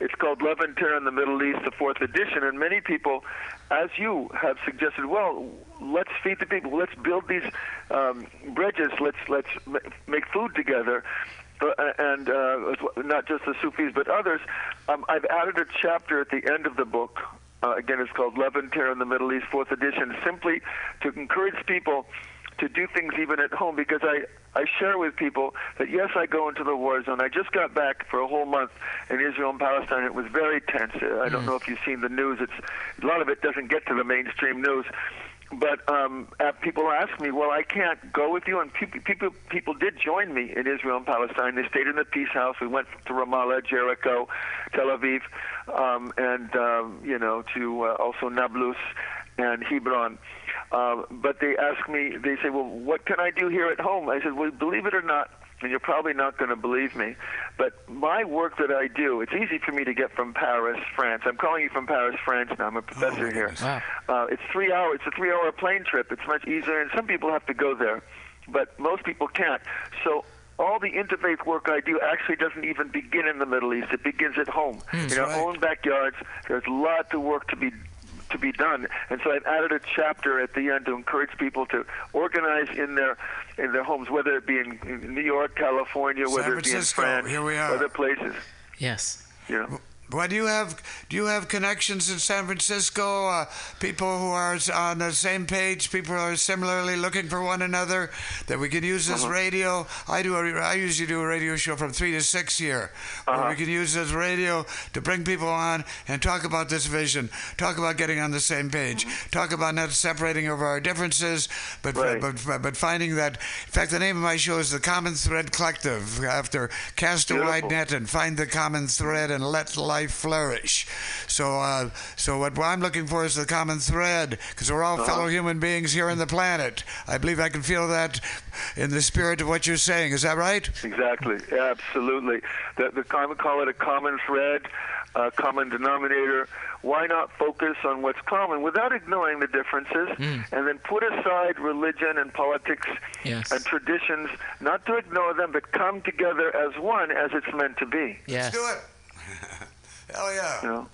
It's called Love and Terror in the Middle East, the fourth edition, and many people, as you have suggested, well, let's feed the people, let's build these um, bridges, let's let's make food together. Uh, and uh, not just the Sufis but others. Um, I've added a chapter at the end of the book. Uh, again, it's called Love and Terror in the Middle East, fourth edition, simply to encourage people to do things even at home because I, I share with people that yes, I go into the war zone. I just got back for a whole month in Israel and Palestine. It was very tense. Uh, I don't know if you've seen the news. It's a lot of it doesn't get to the mainstream news. But um, uh, people ask me, well, I can't go with you. And people, people, people did join me in Israel and Palestine. They stayed in the peace house. We went to Ramallah, Jericho, Tel Aviv, um, and um, you know to uh, also Nablus and Hebron. Uh, but they ask me, they say, well, what can I do here at home? I said, well, believe it or not, and you're probably not going to believe me, but my work that I do, it's easy for me to get from Paris, France. I'm calling you from Paris, France now. I'm a professor my here. Wow. Uh, it's three hours. It's a three-hour plane trip. It's much easier, and some people have to go there, but most people can't. So all the interfaith work I do actually doesn't even begin in the Middle East. It begins at home, in our right. own backyards. There's lots of work to be to be done, and so I've added a chapter at the end to encourage people to organize in their in their homes, whether it be in, in New York, California, San whether it be in Francisco, France, here we are. other places. Yes. You know. Why do you have do you have connections in San Francisco? Uh, people who are on the same page, people who are similarly looking for one another. That we can use this uh-huh. radio. I do. A, I usually do a radio show from three to six here, where uh-huh. we can use this radio to bring people on and talk about this vision, talk about getting on the same page, mm-hmm. talk about not separating over our differences, but Right. but but finding that. In fact, the name of my show is the Common Thread Collective. After cast a wide net and find the common thread and let life flourish. So, uh, so what I'm looking for is the common thread because we're all fellow human beings here on the planet. I believe I can feel that in the spirit of what you're saying. Is that right? Exactly, absolutely. The, the I would call it a common thread, a common denominator. Why not focus on what's common without ignoring the differences, and then put aside religion and politics Yes. and traditions, not to ignore them, but come together as one, as it's meant to be. Yes. Let's do it. Hell yeah. You know.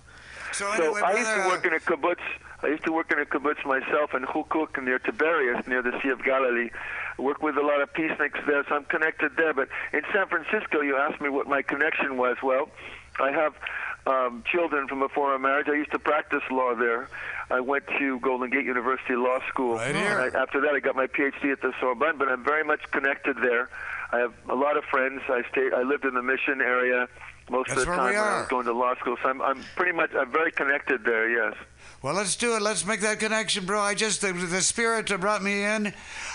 So So anyway, I used to work in a kibbutz. I used to work in a kibbutz myself in Hukuk near Tiberias, near the Sea of Galilee. I worked with a lot of peaceniks there, so I'm connected there. But in San Francisco, you asked me what my connection was. Well, I have um, children from a former marriage. I used to practice law there. I went to Golden Gate University Law School. Right here. I, after that, I got my PhD at the Sorbonne. But I'm very much connected there. I have a lot of friends. I stayed. I lived in the Mission area most That's of the time when I was going to law school. So I'm, I'm pretty much. I'm very connected there. Yes. Well, let's do it. Let's make that connection, bro. I just the, the spirit that brought me in, um,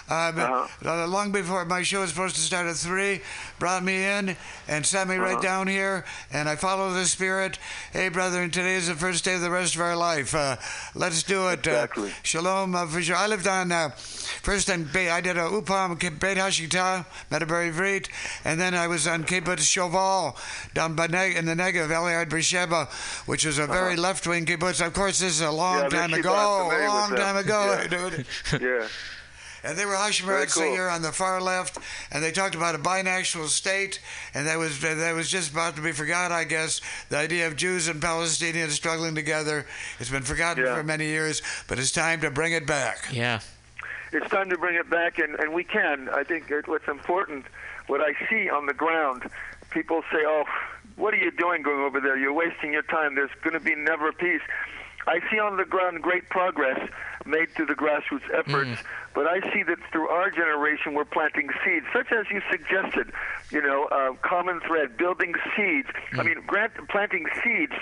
Uh-huh. uh, long before my show was supposed to start at three, brought me in and sent me Uh-huh. right down here, and I follow the spirit. Hey, brother, and today is the first day of the rest of our life. Uh, let's do it. Exactly. Uh, shalom, uh, for sure. I lived on uh, first in Beit, I did a Ulpan Beit Hashita, Medaber Ivrit, and then I was on Kibbutz Shoval down by Neg- in the Negev, Eliad Beersheba, which is a very left-wing kibbutz. Of course, this is a long. Yeah, time ago, Kibbutz, I'm familiar a long time them. ago, Yeah. dude. Yeah. And they were Hashomer Very cool. here on the far left, and they talked about a binational state, and that was that was just about to be forgot, I guess. The idea of Jews and Palestinians struggling together, it's been forgotten Yeah. for many years, but it's time to bring it back. Yeah. it's time to bring it back, and, and we can. I think that what's important, what I see on the ground, people say, "Oh, what are you doing going over there? You're wasting your time. There's going to be never peace." I see on the ground great progress made through the grassroots efforts, but I see that through our generation we're planting seeds, such as you suggested. You know, uh, common thread, building seeds. I mean, grant, planting seeds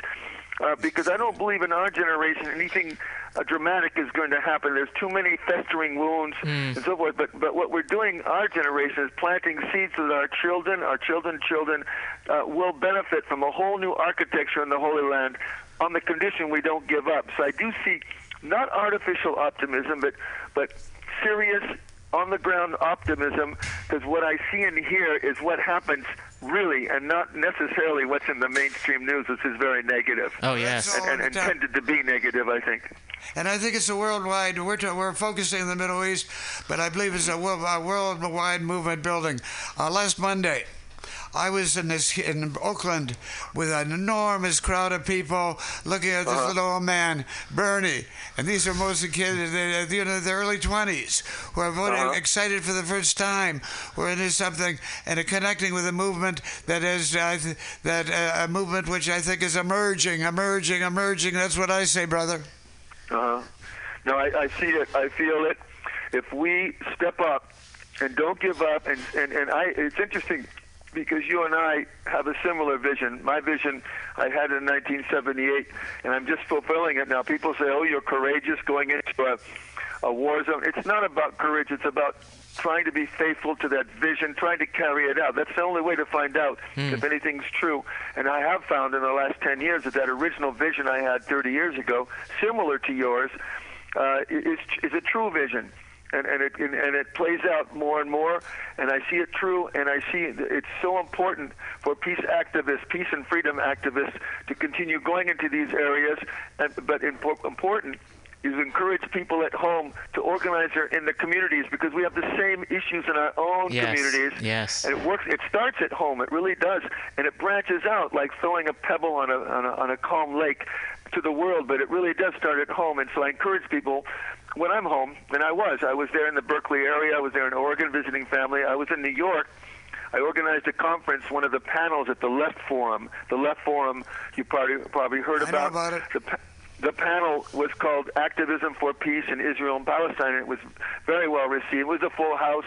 uh, because I don't believe in our generation anything uh, dramatic is going to happen. There's too many festering wounds and so forth. But but what we're doing, our generation, is planting seeds so that our children, our children's children, uh, will benefit from a whole new architecture in the Holy Land, on the condition we don't give up. So I do see not artificial optimism, but but serious on the ground optimism because what I see and hear is what happens really and not necessarily what's in the mainstream news, which is very negative Oh yes. That's and, and All intended to be negative, I think. And I think it's a worldwide. We're to, we're focusing in the Middle East, but I believe it's a, world, a worldwide movement building. Uh, last Monday. I was in this in Oakland with an enormous crowd of people looking at this little old man, Bernie, and these are mostly kids, they, you know, the early twenties, who are voting, Uh-huh. excited for the first time. We're into something and are connecting with a movement that is uh, that uh, a movement which I think is emerging, emerging, emerging. That's what I say, brother. Uh-huh. No, I, I see it. I feel it. If we step up and don't give up, and, and, and I, it's interesting because you and I have a similar vision. My vision I had in 1978, and I'm just fulfilling it now. People say, "Oh, you're courageous going into a, a war zone. It's not about courage. It's about trying to be faithful to that vision, trying to carry it out. That's the only way to find out if anything's true. And I have found in the last 10 years that that original vision I had 30 years ago, similar to yours, uh, is, is a true vision. And, and, it, and, and it plays out more and more, and I see it true, and I see it, it's so important for peace activists, peace and freedom activists, to continue going into these areas, and, but impo- important is encourage people at home to organize their, in the communities because we have the same issues in our own Yes, communities. yes. And it works. It starts at home. It really does, and it branches out like throwing a pebble on a on a, on a calm lake to the world. But it really does start at home. And so I encourage people. When I'm home, and I was, I was there in the Berkeley area. I was there in Oregon visiting family. I was in New York. I organized a conference, one of the panels at the Left Forum. The Left Forum, you probably probably heard I know about. about it. The, the panel was called Activism for Peace in Israel and Palestine. and It was very well received. It was a full house,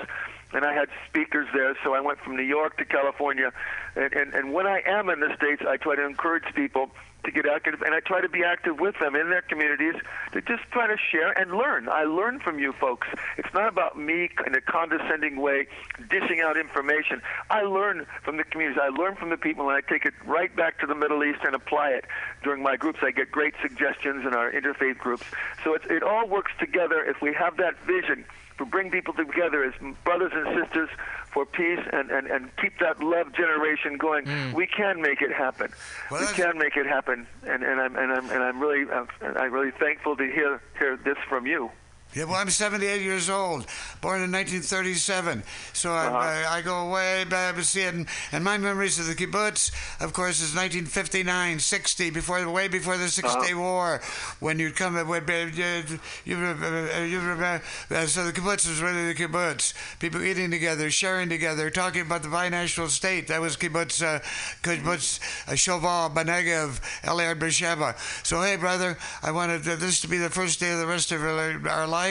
and I had speakers there. So I went from New York to California, and, and, and when I am in the states, I try to encourage people to get active, and I try to be active with them in their communities to just try to share and learn. I learn from you folks. It's not about me in a condescending way dishing out information. I learn from the communities. I learn from the people, and I take it right back to the Middle East and apply it during my groups. I get great suggestions in our interfaith groups. So it all works together if we have that vision to bring people together as brothers and sisters for peace and, and, and keep that love generation going. We can make it happen. Well, we can make it happen, and, and I'm and I'm and I'm really uh, I'm really thankful to hear hear this from you. Yeah, well, I'm 78 years old, born in 1937. So I, Uh-huh. I, I go way back to see it. And, and my memories of the kibbutz, of course, is 1959, 60, before, way before the Six Day War, when you'd come. uh, when, uh, You, you, uh, you remember, so the kibbutz was really the kibbutz. People eating together, sharing together, talking about the binational state. That was kibbutz, uh, kibbutz uh, Shoval, Banegev, Eliad Beersheba. So, hey, brother, I wanted this to be the first day of the rest of our, our life.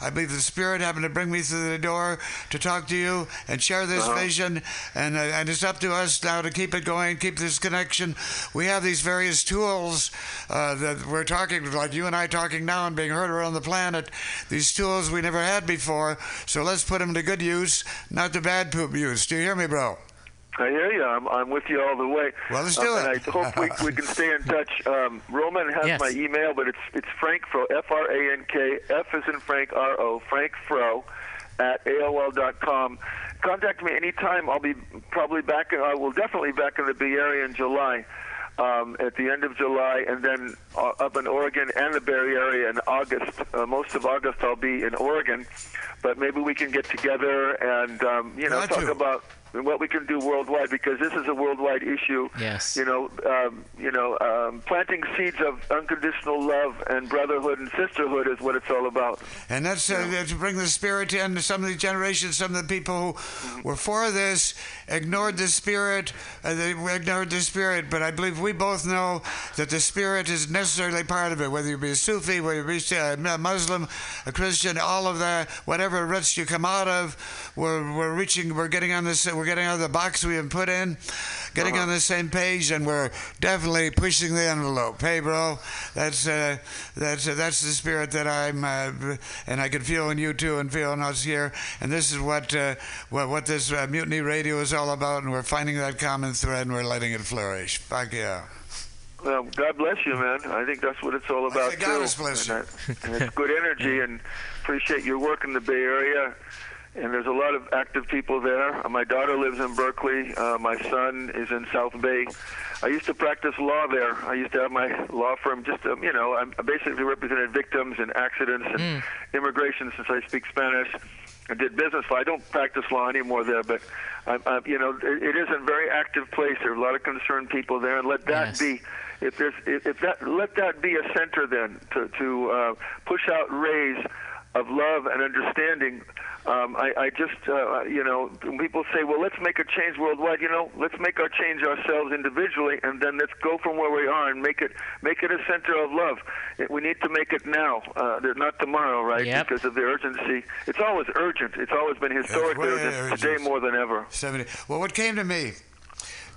I believe the Spirit happened to bring me through the door to talk to you and share this vision. And, uh, and it's up to us now to keep it going, keep this connection. We have these various tools uh, that we're talking, like you and I talking now and being heard around the planet. These tools we never had before. So let's put them to good use, not to bad poop use. Do you hear me, bro? I hear you. I'm, I'm with you all the way. Well, let's do Uh, it. And I hope we, we can stay in touch. Um, Roman has Yes. my email, but it's it's Frank Fro, F R A N K, F is in Frank, R O, Frank Fro, at AOL.com. Contact me anytime. I'll be probably back. I will definitely back in the Bay Area in July. Um, at the end of July, and then uh, up in Oregon and the Bay Area in August. Uh, most of August, I'll be in Oregon, but maybe we can get together and um, you know Got talk to. about what we can do worldwide because this is a worldwide issue. Yes. You know, um, you know, um, planting seeds of unconditional love and brotherhood and sisterhood is what it's all about. And that's uh, to bring the spirit in. Some of the generations, some of the people who were for this ignored the spirit. Uh, they ignored the spirit. But I believe we both know that the spirit is necessarily part of it. Whether you be a Sufi, whether you be a Muslim, a Christian, all of that, whatever roots you come out of, we're, we're reaching. We're getting on this. We're getting out of the box we have put in, getting on the same page, and we're definitely pushing the envelope. Hey, bro, that's uh, that's uh, that's the spirit that I'm, uh, and I can feel in you too, and feel in us here. And this is what uh, what, what this uh, mutiny radio is all about, and we're finding that common thread, and we're letting it flourish. Fuck yeah. Well, God bless you, man. I think that's what it's all about God too. has blessed you. and, that- and it's good energy, and appreciate your work in the Bay Area. And there's a lot of active people there. Uh, My daughter lives in Berkeley. Uh, my son is in South Bay. I used to practice law there. I used to have my law firm. Just um, you know, I'm- basically represented victims in accidents and immigration since I speak Spanish. I did business law. I don't practice law anymore there, but I'm, I'm, you know, it, it is a very active place. There are a lot of concerned people there, and let that Yes. be. If there's, if, if that, let that be a center then to to uh, push out rays of love and understanding. Um, I, I just, uh, you know, when people say, well, let's make a change worldwide. You know, let's make our change ourselves individually, and then let's go from where we are and make it make it a center of love. It, we need to make it now, uh, not tomorrow, right? Yep. Because of the urgency. It's always urgent. It's always been historically way urgent. Today more than ever. 70. Well, what came to me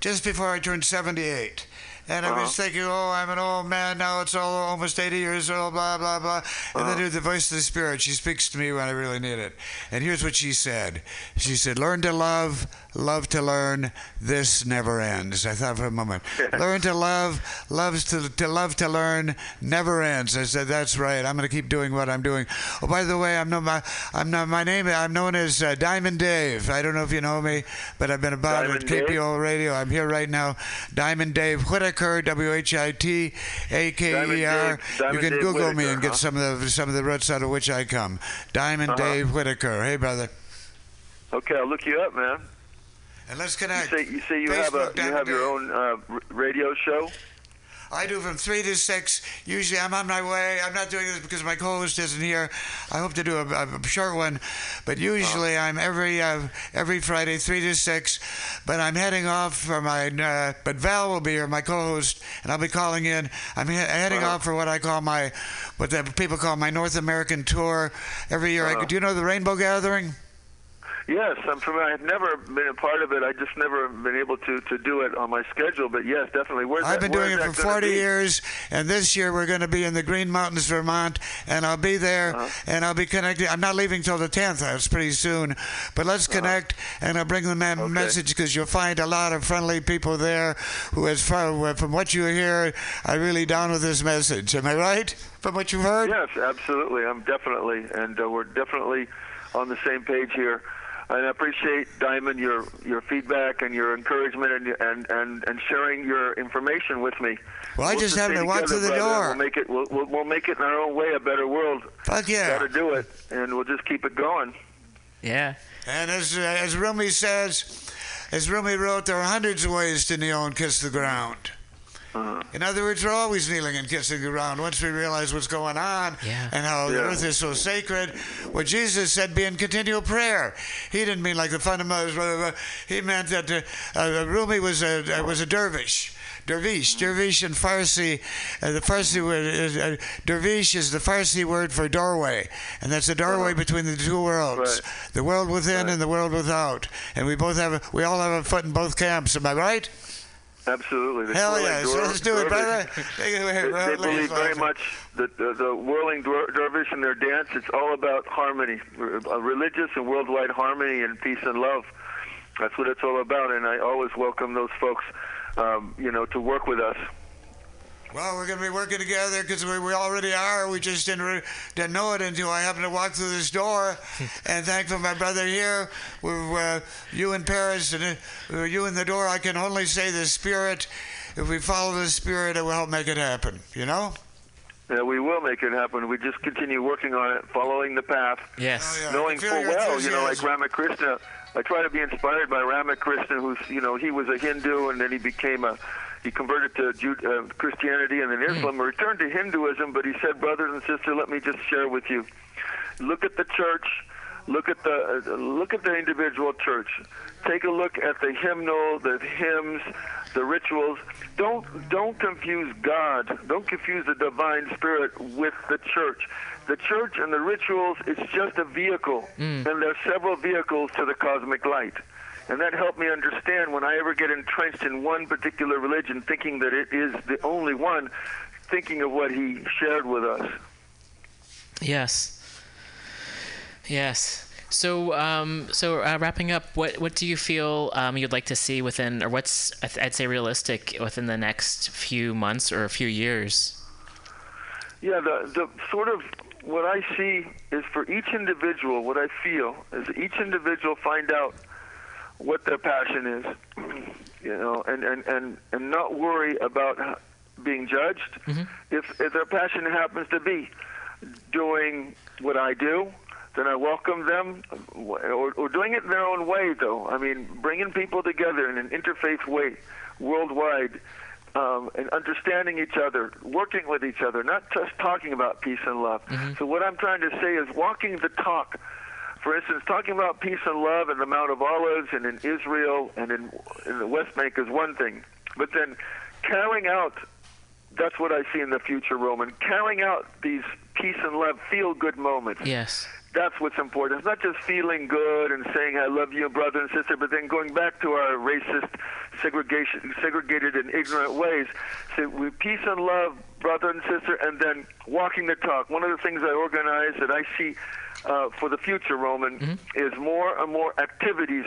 just before I turned 78. And I Uh-huh. was thinking, oh, I'm an old man now. It's all almost 80 years old, blah, blah, blah. And Uh-huh. then the voice of the Spirit, she speaks to me when I really need it. And here's what she said She said, Learn to love, love to learn. This never ends. I thought for a moment. learn to love, loves to, to love to learn, never ends. I said, That's right. I'm going to keep doing what I'm doing. Oh, by the way, I'm no, my, I'm not, my name, I'm known as uh, Diamond Dave. I don't know if you know me, but I've been about Diamond with Dave? KPO Radio. I'm here right now. Diamond Dave Whitaker, W H I T A K E R. You can Dave Google me Whitaker, and get some of the some of the roots out of which I come. Diamond Uh-huh. Dave Whitaker. Hey, brother. Okay, I'll look you up, man. And let's You connect. say you say you have a you have your own uh, radio show. I do from three to six. Usually, I'm on my way. I'm not doing this because my co-host isn't here. I hope to do a, a short one, but usually I'm every uh, every Friday three to six. But I'm heading off for my. Uh, but Val will be here, my co-host, and I'll be calling in. I'm he- heading Uh-huh. off for what I call my, what the people call my North American tour. Every year, I, Uh-huh. do you know the Rainbow Gathering? Yes, I'm familiar. I've never been a part of it. I just never been able to, to do it on my schedule. But yes, definitely. Where's I've that, been doing it for 40 be? years, and this year we're going to be in the Green Mountains, Vermont, and I'll be there, Uh-huh. and I'll be connecting. I'm not leaving till the 10th. That's pretty soon, but let's connect, and I'll bring the me- Uh-huh. Okay. message because you'll find a lot of friendly people there. Who, as far from what you hear, are really down with this message. Am I right? From what you've heard? Yes, absolutely. I'm definitely, and uh, we're definitely on the same page here. And I appreciate Diamond your your feedback and your encouragement and and and, and sharing your information with me. Well, I We'll just stay happened to walk together, through the brother, door. We'll make it. We'll, we'll, we'll make it in our own way a better world. Fuck yeah! Got to do it, and we'll just keep it going. Yeah. And as uh, as Rumi says, as Rumi wrote, there are hundreds of ways to kneel and kiss the ground. Uh-huh. In other words, we're always kneeling and kissing the ground once we realize what's going on Yeah. and how the earth is so sacred. What Jesus said, be in continual prayer. He didn't mean like the fundamentals. blah, blah, blah. He meant that uh, uh, Rumi was a uh, was a dervish. Dervish, dervish in Farsi, uh, the Farsi word is uh, dervish is the Farsi word for doorway, and that's the doorway between the two worlds, Right. the world within and the world without. And we both have, a, we all have a foot in both camps. Am I right? Absolutely. The Hell yeah! So let's do it, brother. They, they believe very much that the, the whirling dervish and their dance, it's all about harmony, uh, religious and worldwide harmony and peace and love. That's what it's all about, and I always welcome those folks, um, you know, to work with us. Well, we're going to be working together because we, we already are. We just didn't, re- didn't know it until I happened to walk through this door. and thankful my brother here, with uh, you in Paris and uh, you in the door. I can only say the Spirit. If we follow the Spirit, it will help make it happen. You know? Yeah, we will make it happen. We just continue working on it, following the path. Yes. Oh, yeah. knowing full well, you know, like. Ramakrishna. I try to be inspired by Ramakrishna, who's, you know, he was a Hindu and then he became a, he converted to Jude, uh, Christianity and then Islam, returned to Hinduism, but he said, brothers and sisters, let me just share with you. Look at the church. Look at the uh, look at the individual church. Take a look at the hymnal, the hymns, the rituals. Don't don't confuse God. Don't confuse the divine spirit with the church. The church and the rituals is just a vehicle, and there are several vehicles to the cosmic light. And that helped me understand when I ever get entrenched in one particular religion, thinking that it is the only one, thinking of what he shared with us. Yes. Yes. So, um, so uh, wrapping up, what what do you feel um, you'd like to see within, or what's I'd- I'd say realistic within the next few months or a few years? Yeah, the the sort of what I see is for each individual, what I feel is each individual find out what their passion is, you know, and and and and not worry about being judged. If if their passion happens to be doing what I do, then I welcome them, or, or doing it in their own way, though. I mean, bringing people together in an interfaith way, worldwide, um, and understanding each other, working with each other, not just talking about peace and love. So what I'm trying to say is walking the talk. For instance, talking about peace and love in the Mount of Olives and in Israel and in, in the West Bank is one thing, but then carrying out that's what I see in the future, Roman. Carrying out these peace and love, feel good moments. Yes. That's what's important. It's not just feeling good and saying I love you, brother and sister, but then going back to our racist, segregation, segregated and ignorant ways. Say we peace and love, brother and sister, and then walking the talk. One of the things I organize that I see uh, for the future, Roman, is more and more activities,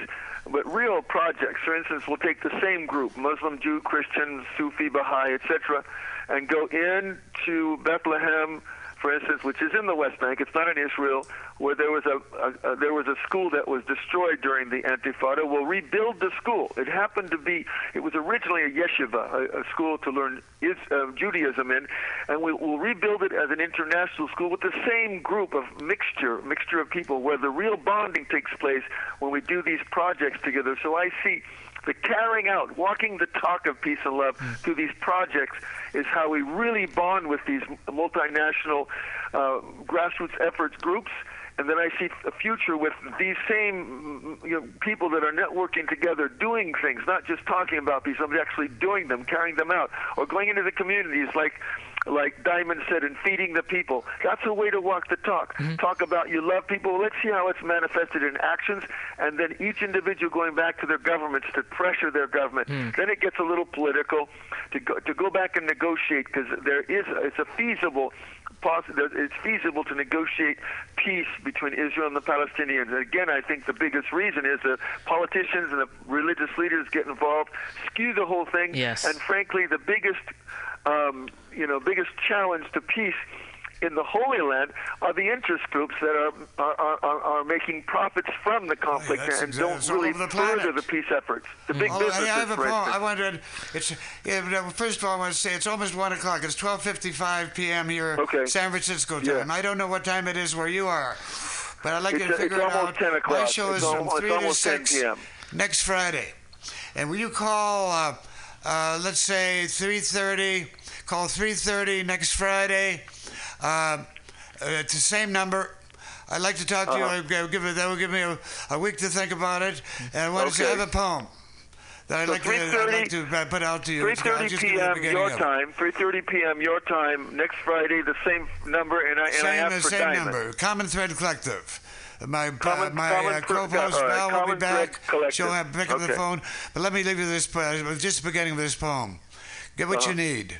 but real projects. For instance, we'll take the same group, Muslim, Jew, Christian, Sufi, Baha'i, etc., and go into Bethlehem, for instance, which is in the West Bank. It's not in Israel, where there was a, a, a there was a school that was destroyed during the Intifada. We'll rebuild the school. It happened to be it was originally a yeshiva, a, a school to learn is, uh, Judaism in, and we'll rebuild it as an international school with the same group of mixture mixture of people, where the real bonding takes place when we do these projects together. So I see the carrying out, walking the talk of peace and love through these projects is how we really bond with these multinational uh, grassroots efforts groups. And then I see a future with these same you know, people that are networking together, doing things, not just talking about these, but actually doing them, carrying them out, or going into the communities like like Diamond said, and feeding the people. That's a way to walk the talk. Mm-hmm. Talk about you love people. Let's see how it's manifested in actions, and then each individual going back to their governments to pressure their government. Hmm. Then it gets a little political to go to go back and negotiate because there is it's a feasible. It's feasible to negotiate peace between Israel and the Palestinians. And again, I think the biggest reason is that politicians and the religious leaders get involved, skew the whole thing, Yes. and frankly, the biggest, um, you know, biggest challenge to peace in the Holy Land are the interest groups that are are, are, are making profits from the conflict that's and exact- don't really the further the peace efforts. The big Oh, businesses, I have a poem. I wondered. It's yeah, uh, first of all, I want to say it's almost one o'clock. It's twelve fifty-five p.m. here, Okay. San Francisco Yeah. time. I don't know what time it is where you are, but I'd like It's you to a- figure it's it out. almost 10 My show It's is from three to six p.m. next Friday, and will you call? Uh, uh, let's say three thirty. Call three thirty next Friday. Uh, uh, it's the same number. I'd like to talk to Uh-huh. you. I'll give it, that will give me a, a week to think about it. And I want to I have a poem that I'd So like, to, I'd like to uh, put out to you. I'll 3:30 just give you the p.m. your time. 3:30 p.m. your time next Friday. The same number, and I and I Same, ask uh, for same Diamond. number. Common Thread Collective. My Common- uh, my Common uh, co-host all right, Val will be back. She'll have pick up the phone. But let me leave you this uh, just the beginning of this poem. Get what you Uh-huh. need.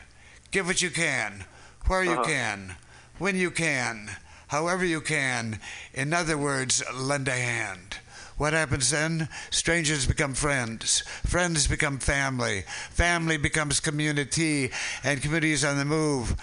Give what you can. Where you can. When you can. However you can. In other words, lend a hand. What happens then? Strangers become friends. Friends become family. Family becomes community. And community is on the move.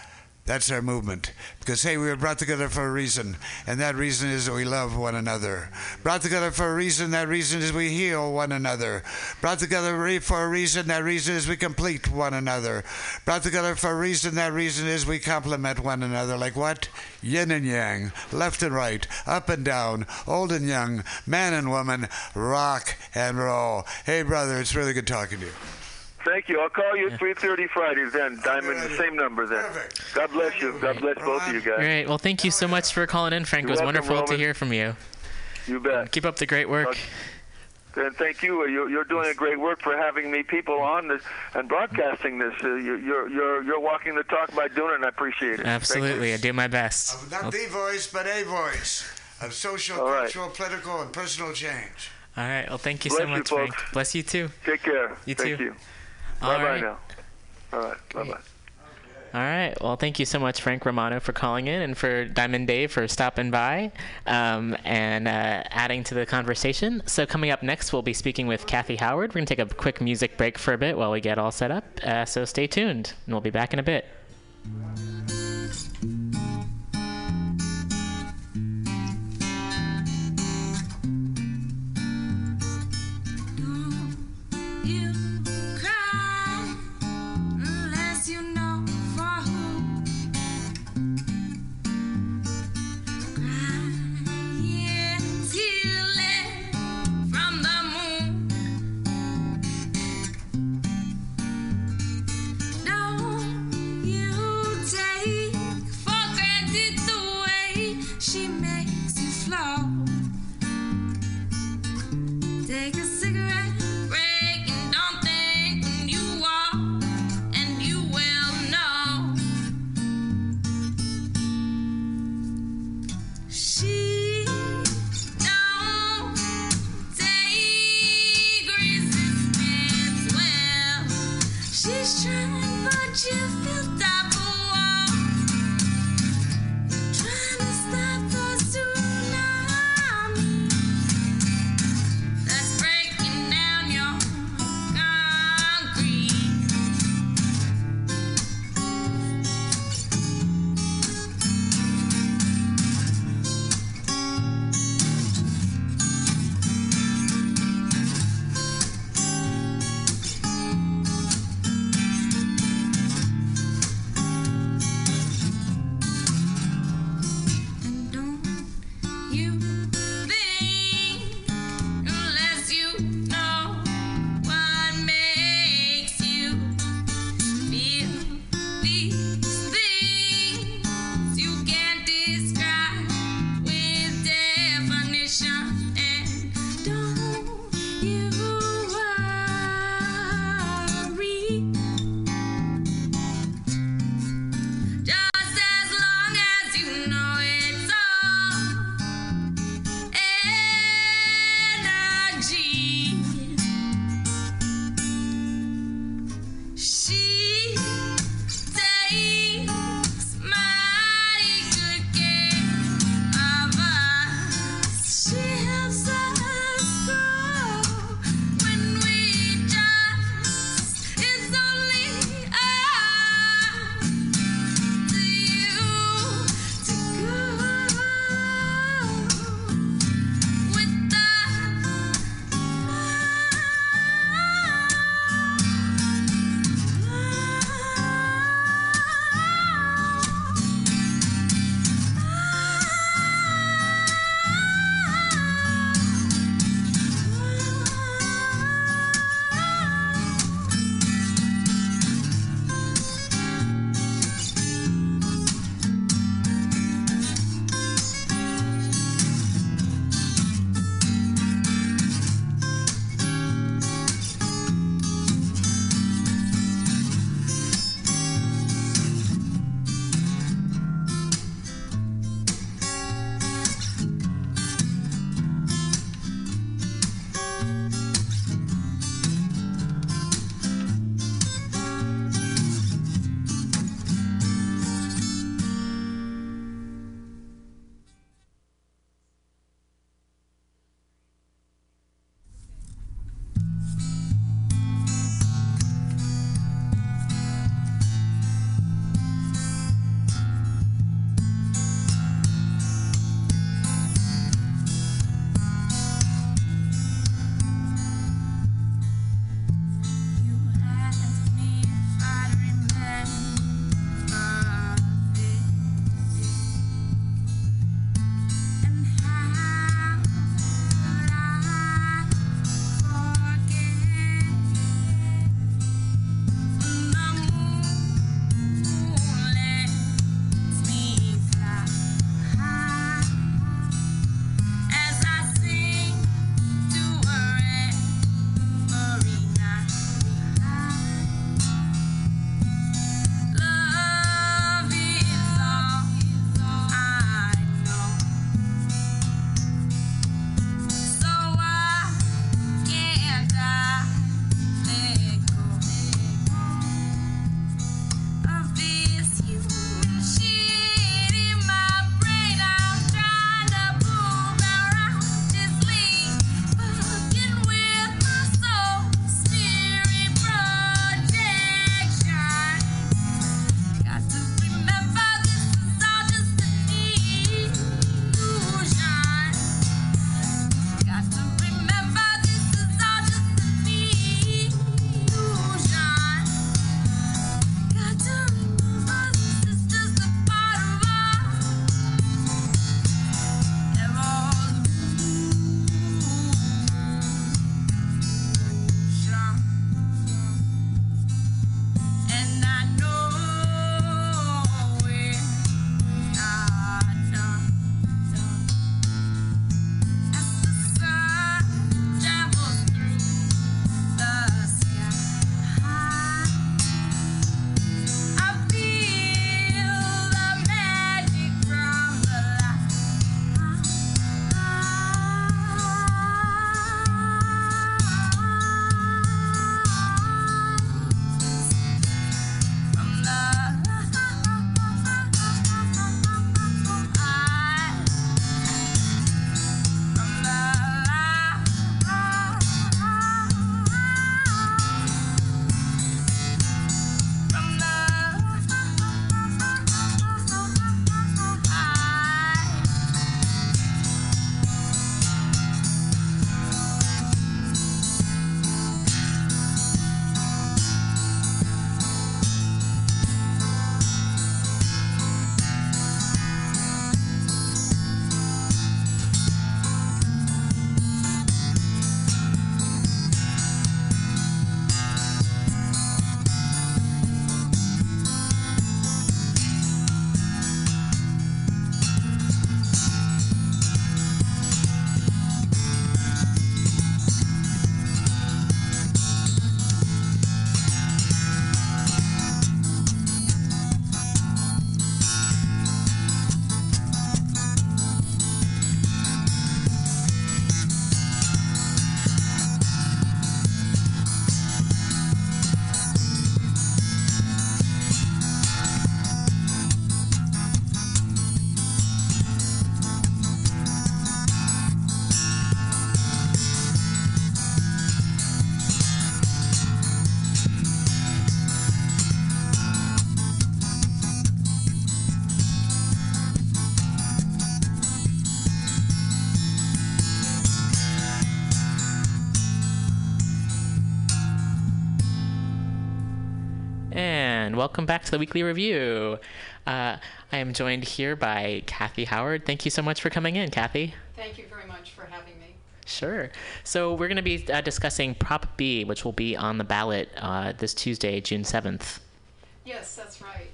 That's our movement. Because, hey, we were brought together for a reason. And that reason is that we love one another. Brought together for a reason. That reason is we heal one another. Brought together for a reason. That reason is we complete one another. Brought together for a reason. That reason is we complement one another. Like what? Yin and yang. Left and right. Up and down. Old and young. Man and woman. Rock and roll. Hey, brother, it's really good talking to you. Thank you. I'll call you at 3:30 Friday then. Diamond, the same number then. Perfect. God bless you. God bless both of you guys. Great. Well, thank you so much for calling in, Frank. It You're was welcome, wonderful to hear from you. You bet. Keep up the great work. And thank you. You're, you're doing a great work for having me people on this and broadcasting this. Uh, you- you're you're you're walking the talk by doing it. and I appreciate it. Absolutely. I do my best. Of Not the voice, but a voice of social, All right. cultural, political, and personal change. All right. Well, thank you Bless so you, much, Frank. Bless you too. Take care. You Thank too. you. All Bye bye right. now. All right. Bye bye. All right. Well, thank you so much, Frank Romano, for calling in and for Diamond Dave for stopping by um, and uh, adding to the conversation. So, coming up next, we'll be speaking with Kathy Howard. We're going to take a quick music break for a bit while we get all set up. Uh, so, stay tuned, and we'll be back in a bit. And welcome back to the weekly review. Uh, I am joined here by Kathy Howard. Thank you so much for coming in, Kathy. Thank you very much for having me. Sure. So we're going to be uh, discussing Prop B, which will be on the ballot uh, this Tuesday, June 7th. Yes, that's right.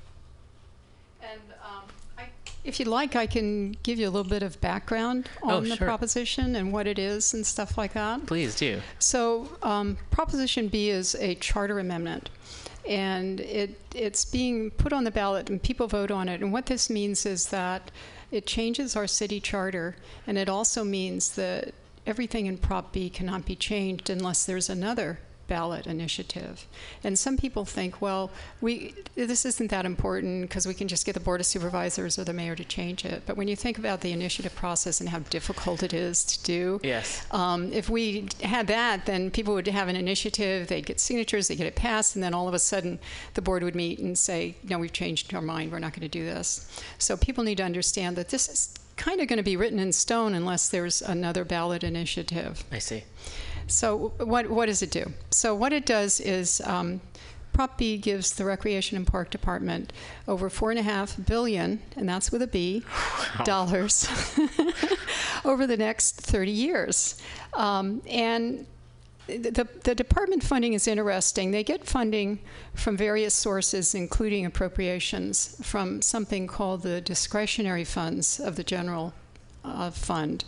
And um, I, if you'd like, I can give you a little bit of background on Oh, the proposition and what it is and stuff like that. Please do. So, um, Proposition B is a charter amendment, and it it's being put on the ballot, and people vote on it. And what this means is that it changes our city charter, and it also means that everything in Prop B cannot be changed unless there's another ballot initiative. And some people think, well, we this isn't that important because we can just get the board of supervisors or the mayor to change it. But when you think about the initiative process and how difficult it is to do, Yes. um, if we had that, then people would have an initiative, they'd get signatures, they'd get it passed, and then all of a sudden the board would meet and say, no, we've changed our mind, we're not going to do this. So people need to understand that this is kind of going to be written in stone unless there's another ballot initiative. I see. So what what does it do? So what it does is um, Prop B gives the Recreation and Park Department over four and a half billion, and that's with a B, dollars over the next 30 years. Um, and the, the department funding is interesting. They get funding from various sources, including appropriations from something called the discretionary funds of the general uh, fund.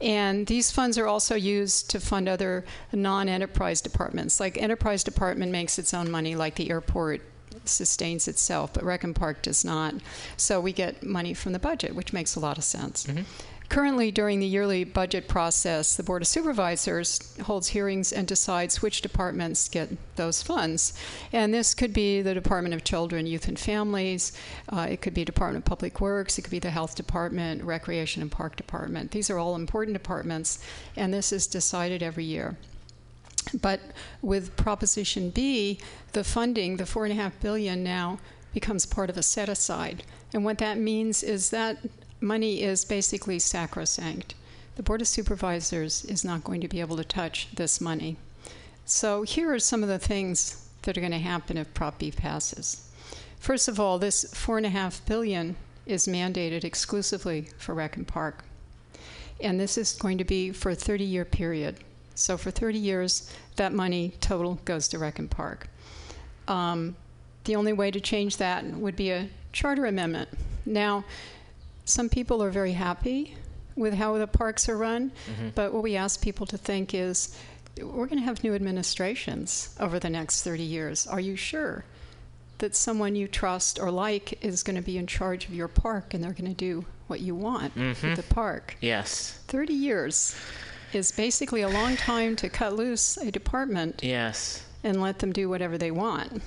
And these funds are also used to fund other non-enterprise departments. Like enterprise department makes its own money, like the airport sustains itself, but Rec Park does not. So we get money from the budget, which makes a lot of sense. Mm-hmm. Currently, during the yearly budget process, the Board of Supervisors holds hearings and decides which departments get those funds. And this could be the Department of Children, Youth, and Families, uh, it could be Department of Public Works, it could be the Health Department, Recreation and Park Department. These are all important departments, and this is decided every year. But with Proposition B, the funding, the four and a half billion now becomes part of a set aside. And what that means is that money is basically sacrosanct. The Board of Supervisors is not going to be able to touch this money. So here are some of the things that are going to happen if Prop B passes. First of all, this four and a half billion is mandated exclusively for Rec and Park. And this is going to be for a 30 year period. So for 30 years, that money total goes to Rec and Park. Um, the only way to change that would be a charter amendment. Now, some people are very happy with how the parks are run, but what we ask people to think is we're going to have new administrations over the next 30 years. Are you sure that someone you trust or like is going to be in charge of your park and they're going to do what you want with the park? Yes. 30 years is basically a long time to cut loose a department Yes. and let them do whatever they want.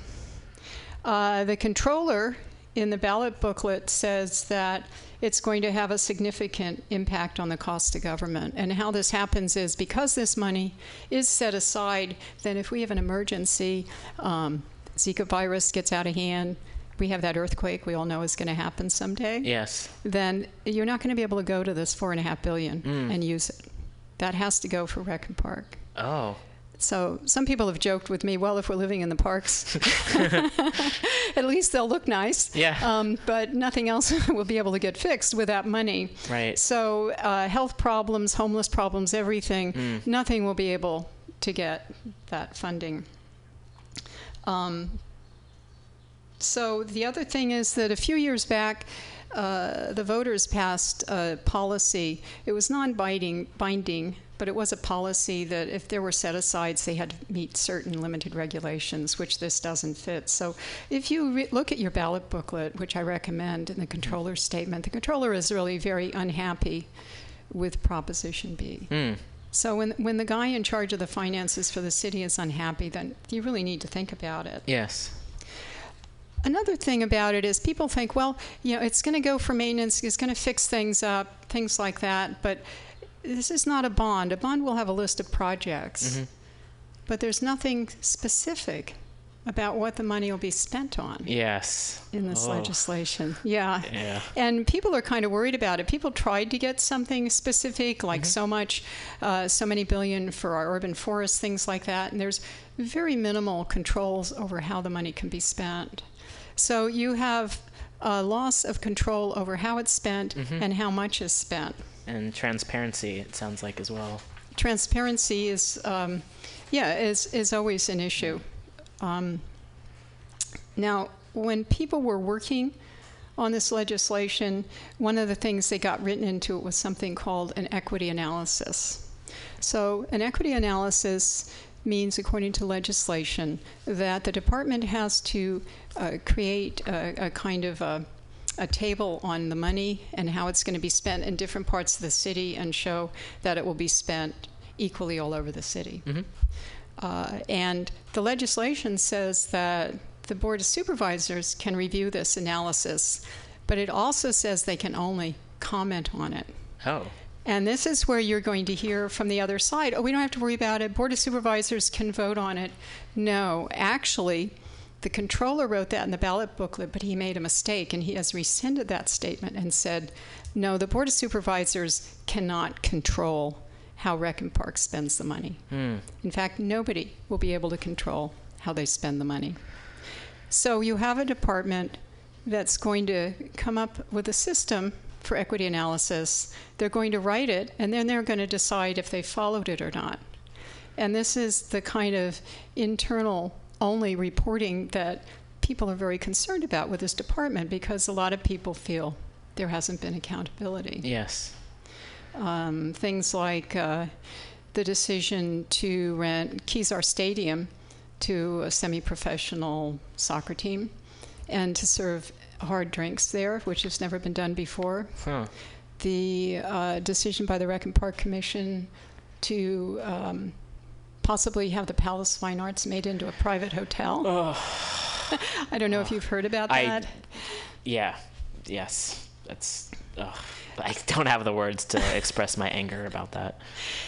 Uh, the controller in the ballot booklet says that it's going to have a significant impact on the cost to government. And how this happens is because this money is set aside, then if we have an emergency, um, Zika virus gets out of hand, we have that earthquake we all know is going to happen someday Yes. then you're not going to be able to go to this four and a half billion Mm. and use it. That has to go for Rec and Park. Oh. So some people have joked with me, well, if we're living in the parks, at least they'll look nice. Yeah. Um, but nothing else will be able to get fixed with that money. Right. So uh, health problems, homeless problems, everything, Mm. nothing will be able to get that funding. Um, so the other thing is that a few years back, uh, the voters passed a policy. It was non-binding, binding, but it was a policy that if there were set-asides, they had to meet certain limited regulations, which this doesn't fit. So if you re- look at your ballot booklet, which I recommend, in the controller's statement, the controller is really very unhappy with Proposition B. Mm. So when when the guy in charge of the finances for the city is unhappy, then you really need to think about it. Yes. Another thing about it is people think, well, you know, it's going to go for maintenance, it's going to fix things up, things like that. But this is not a bond. A bond will have a list of projects, mm-hmm. but there's nothing specific about what the money will be spent on Yes. in this Oh. legislation. Yeah. Yeah. And people are kind of worried about it. People tried to get something specific, like mm-hmm. so much, uh, so many billion for our urban forests, things like that. And there's very minimal controls over how the money can be spent. So you have a loss of control over how it's spent mm-hmm. and how much is spent. And transparency, it sounds like as well. Transparency is, um, yeah, is is always an issue. Um, now, when people were working on this legislation, one of the things they got written into it was something called an equity analysis. So, an equity analysis means, according to legislation, that the department has to uh, create a, a kind of a, a table on the money and how it's going to be spent in different parts of the city and show that it will be spent equally all over the city. Uh, and the legislation says that the Board of Supervisors can review this analysis, but it also says they can only comment on it. Oh. And this is where you're going to hear from the other side oh, we don't have to worry about it. Board of Supervisors can vote on it. No, actually, the controller wrote that in the ballot booklet, but he made a mistake and he has rescinded that statement and said, no, the Board of Supervisors cannot control how Rec and Park spends the money. Hmm. In fact, nobody will be able to control how they spend the money. So you have a department that's going to come up with a system for equity analysis. They're going to write it, and then they're going to decide if they followed it or not. And this is the kind of internal only reporting that people are very concerned about with this department because a lot of people feel there hasn't been accountability Yes. um, things like uh, the decision to rent Kezar Stadium to a semi professional soccer team and to serve hard drinks there, which has never been done before. Huh. The uh, decision by the Rec and Park Commission to um, possibly have the Palace Fine Arts made into a private hotel. I don't know if you've heard about I- that. Yeah. Yes. That's. Ugh. I don't have the words to express my anger about that.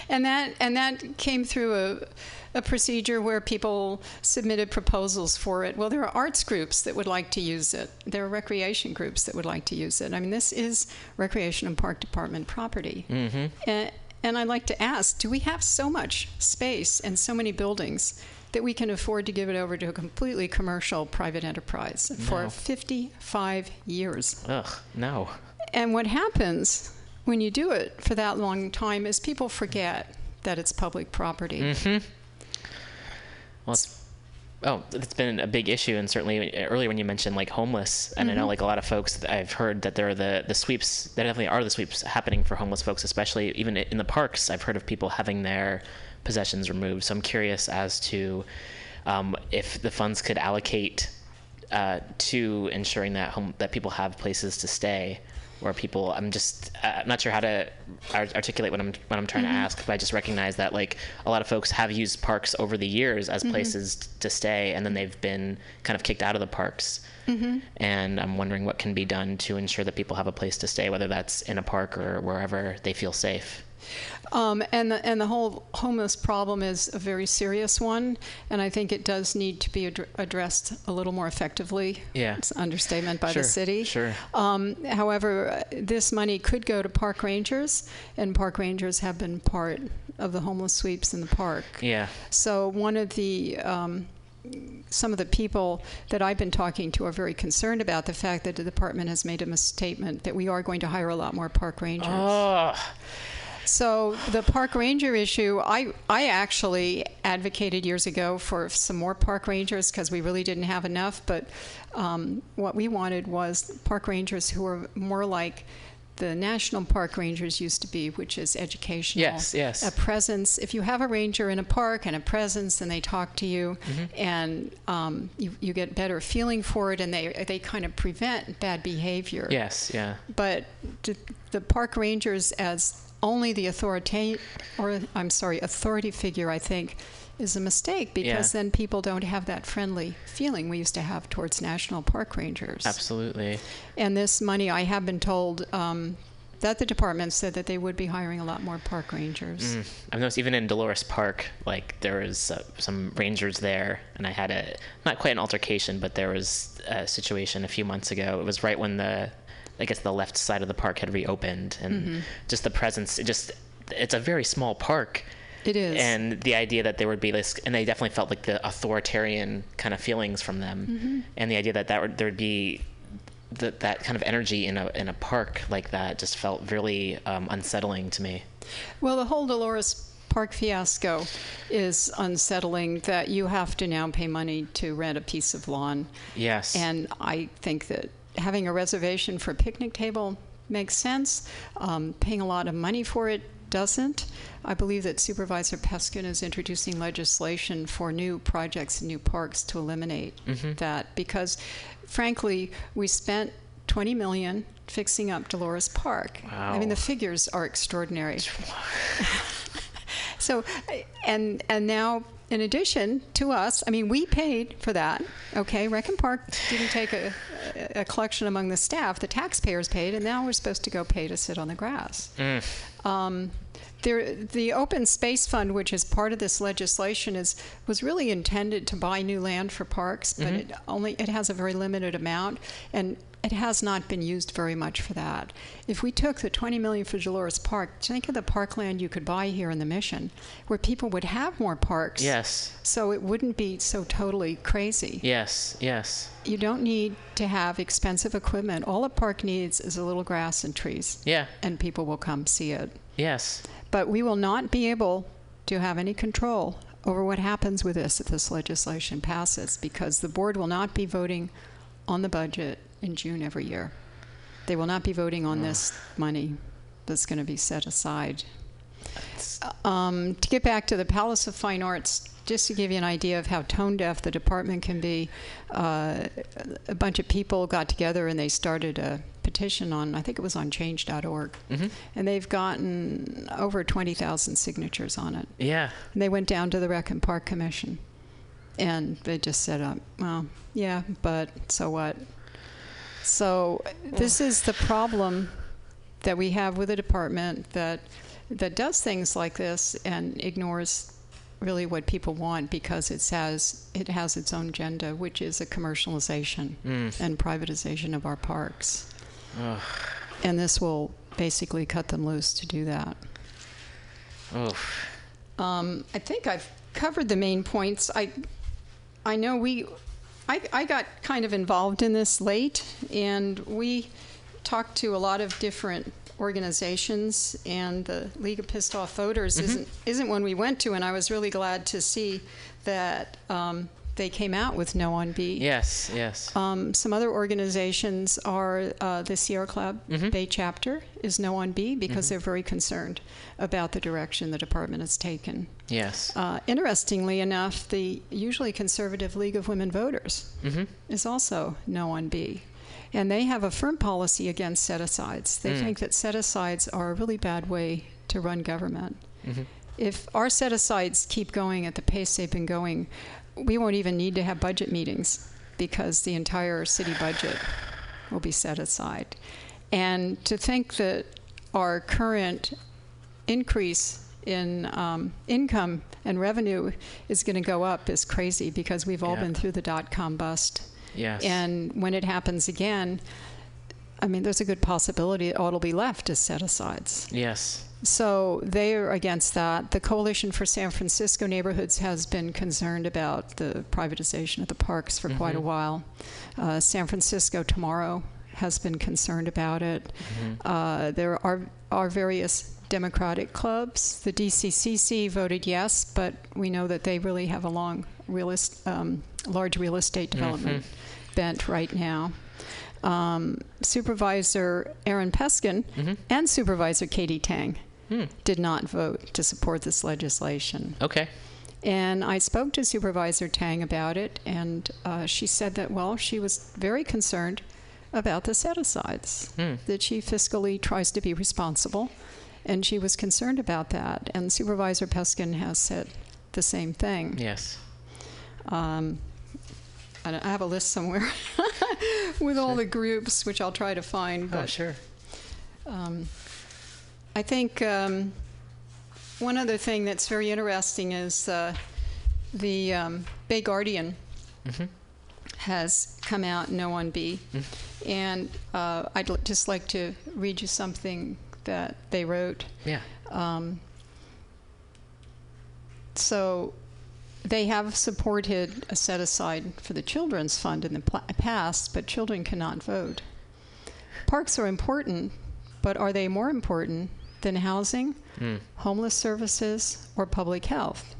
And that and that came through a, a procedure where people submitted proposals for it. Well, there are arts groups that would like to use it. There are recreation groups that would like to use it. I mean, this is Recreation and Park Department property. Mm-hmm. And, and I'd like to ask, do we have so much space and so many buildings that we can afford to give it over to a completely commercial private enterprise for 55 years? Ugh. No. And what happens when you do it for that long time is people forget that it's public property. Mm-hmm. Well, it's, oh, it's been a big issue, and certainly earlier when you mentioned like homeless, and I know like a lot of folks I've heard that there are the the sweeps. There definitely are the sweeps happening for homeless folks, especially even in the parks. I've heard of people having their possessions removed. So I'm curious as to um, if the funds could allocate uh, to ensuring that home that people have places to stay where people i'm just uh, i'm not sure how to ar- articulate what i'm what i'm trying to mm-hmm. ask but i just recognize that like a lot of folks have used parks over the years as mm-hmm. places t- to stay and then they've been kind of kicked out of the parks. Mm-hmm. And i'm wondering what can be done to ensure that people have a place to stay whether that's in a park or wherever they feel safe Um, and the, and the whole homeless problem is a very serious one, and I think it does need to be ad- addressed a little more effectively. Yeah. it's an understatement by Sure, the city. sure. Um, however, this money could go to park rangers, and park rangers have been part of the homeless sweeps in the park. yeah So one of the um, some of the people that I've been talking to are very concerned about the fact that the department has made a misstatement that we are going to hire a lot more park rangers. oh So the park ranger issue, I I actually advocated years ago for some more park rangers because we really didn't have enough. But um, what we wanted was park rangers who were more like the national park rangers used to be, which is educational. Yes, yes. A presence. If you have a ranger in a park and a presence, and they talk to you, and um, you you get better feeling for it, and they they kind of prevent bad behavior yes yeah but the park rangers as only the authority or I'm sorry authority figure I think is a mistake because Yeah. then people don't have that friendly feeling we used to have towards national park rangers absolutely and this money I have been told um, that the department said that they would be hiring a lot more park rangers. I've noticed even in Dolores Park, like there was uh, some rangers there, and I had a not quite an altercation, but there was a situation a few months ago. It was right when the, I guess the left side of the park had reopened, and Mm-hmm. just the presence. It just, it's a very small park, It is. and the idea that there would be this, and they definitely felt like the authoritarian kind of feelings from them, Mm-hmm. and the idea that that would, there would be. That, that kind of energy in a in a park like that just felt really um, unsettling to me. Well, the whole Dolores Park fiasco is unsettling that you have to now pay money to rent a piece of lawn. Yes. And I think that having a reservation for a picnic table makes sense. Um, paying a lot of money for it doesn't. I believe that Supervisor Peskin is introducing legislation for new projects and new parks to eliminate that because, frankly, we spent 20 million fixing up Dolores Park. I mean, the figures are extraordinary. So, and and now, in addition to us, I mean, we paid for that. Okay, Rec and Park didn't take a, a collection among the staff. The taxpayers paid, and now we're supposed to go pay to sit on the grass. Um, there, the open space fund, which is part of this legislation, is was really intended to buy new land for parks, but it only it has a very limited amount, and it has not been used very much for that. If we took the 20 million for Dolores Park, think of the parkland you could buy here in the Mission, where people would have more parks. yes. So it wouldn't be so totally crazy. Yes, yes. You don't need to have expensive equipment. All a park needs is a little grass and trees. Yeah. And people will come see it. Yes. But we will not be able to have any control over what happens with this if this legislation passes because the board will not be voting on the budget in June every year. They will not be voting on this money that's going to be set aside. Um, to get back to the Palace of Fine Arts, just to give you an idea of how tone deaf the department can be, uh, a bunch of people got together and they started a petition on, I think it was on change.org. And they've gotten over 20,000 signatures on it. Yeah. And they went down to the Rec and Park Commission. And they just said, uh, well, yeah, but so what? So this is the problem that we have with a department that that does things like this and ignores really what people want because it has it has its own agenda, which is a commercialization and privatization of our parks. And this will basically cut them loose to do that. Um, I think I've covered the main points. I, I know we, I, I got kind of involved in this late, and we talked to a lot of different organizations, and the League of Pissed Off Voters isn't isn't one we went to, and I was really glad to see that um, they came out with no on B. Yes, yes. Um, some other organizations are uh, the Sierra Club Bay chapter is no on B because they're very concerned about the direction the department has taken. Yes. Uh, interestingly enough, the usually conservative League of Women Voters mm-hmm. is also no on B. And they have a firm policy against set asides. They mm. think that set asides are a really bad way to run government. Mm-hmm. If our set asides keep going at the pace they've been going, we won't even need to have budget meetings because the entire city budget will be set aside. And to think that our current increase in um, income and revenue is going to go up is crazy because we've all Yeah. been through the dot com bust. yes. And when it happens again, I mean, there's a good possibility all that'll be left is set asides. yes. So they are against that. The Coalition for San Francisco Neighborhoods has been concerned about the privatization of the parks for quite a while. Uh, San Francisco Tomorrow has been concerned about it. Uh, there are, are various Democratic clubs. The DCCC voted yes, but we know that they really have a long real est- um, large real estate development bent right now. Um, Supervisor Aaron Peskin and Supervisor Katie Tang did not vote to support this legislation. Okay. And I spoke to Supervisor Tang about it, and uh, she said that, well, she was very concerned about the set asides, that she fiscally tries to be responsible, and she was concerned about that. And Supervisor Peskin has said the same thing. Yes. Um, I I have a list somewhere with all the groups, which I'll try to find. Oh, sure. um, I think um, one other thing that's very interesting is uh, the um, Bay Guardian has come out, No on B, and uh, I'd l- just like to read you something that they wrote. Yeah. Um, so they have supported a set aside for the children's fund in the pl- past, but children cannot vote. Parks are important, but are they more important than housing, homeless services, or public health?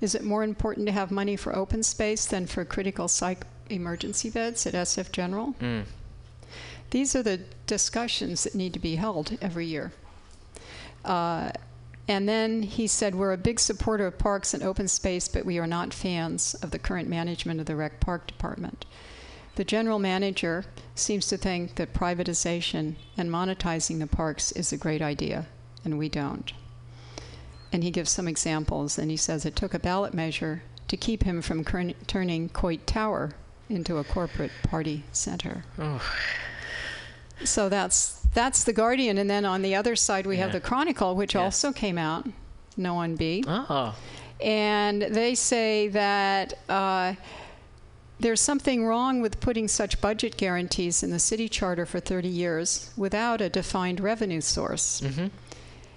Is it more important to have money for open space than for critical psych emergency beds at SF General? Mm. These are the discussions that need to be held every year. Uh, and then he said, We're a big supporter of parks and open space, but we are not fans of the current management of the Rec Park Department. The general manager seems to think that privatization and monetizing the parks is a great idea, and we don't. And he gives some examples, and he says it took a ballot measure to keep him from turning Coit Tower into a corporate party center. Oh. So that's that's the Guardian, and then on the other side we have the Chronicle, which Yes. also came out, no one B, Oh. and they say that uh, there's something wrong with putting such budget guarantees in the city charter for 30 years without a defined revenue source, Mhm.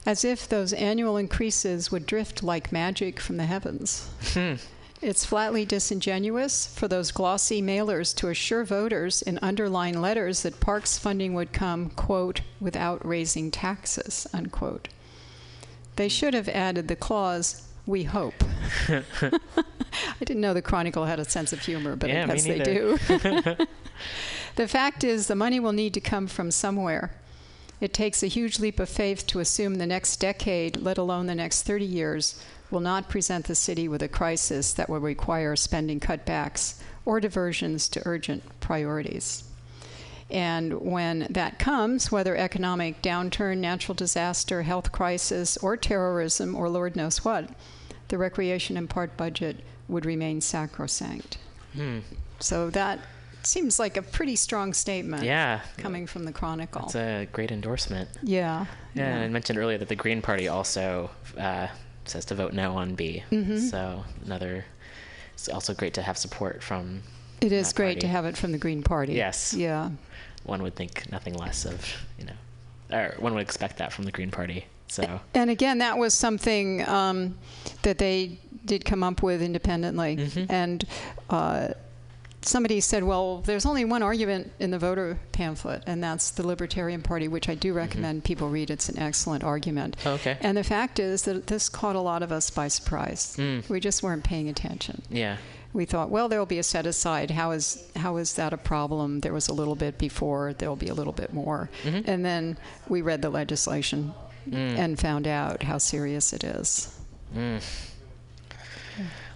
as if those annual increases would drift like magic from the heavens. Hmm. It's flatly disingenuous for those glossy mailers to assure voters in underlined letters that parks funding would come, quote, without raising taxes, unquote. They should have added the clause, we hope. I didn't know the Chronicle had a sense of humor, but Yeah, I guess they do. the fact is, the money will need to come from somewhere. It takes a huge leap of faith to assume the next decade, let alone the next 30 years, will not present the city with a crisis that will require spending cutbacks or diversions to urgent priorities. And when that comes, whether economic downturn, natural disaster, health crisis, or terrorism, or Lord knows what, the recreation and park budget would remain sacrosanct. Hmm. So that seems like a pretty strong statement Yeah. coming from the Chronicle. It's a great endorsement. yeah. Yeah, and I mentioned earlier that the Green Party also uh, says to vote no on B. Mm-hmm. So another. It's also great to have support from. It is great to have it from the Green Party. Yes. Yeah. One would think nothing less of, you know, or one would expect that from the Green Party. So And again, that was something um, that they did come up with independently. Mm-hmm. And uh, somebody said, well, there's only one argument in the voter pamphlet, and that's the Libertarian Party, which I do recommend people read. It's an excellent argument. Mm-hmm. Okay. And the fact is that this caught a lot of us by surprise. Mm. We just weren't paying attention. yeah, we thought, well, there will be a set aside. How is how is that a problem? There was a little bit before. There will be a little bit more, Mm-hmm. and then we read the legislation Mm. and found out how serious it is.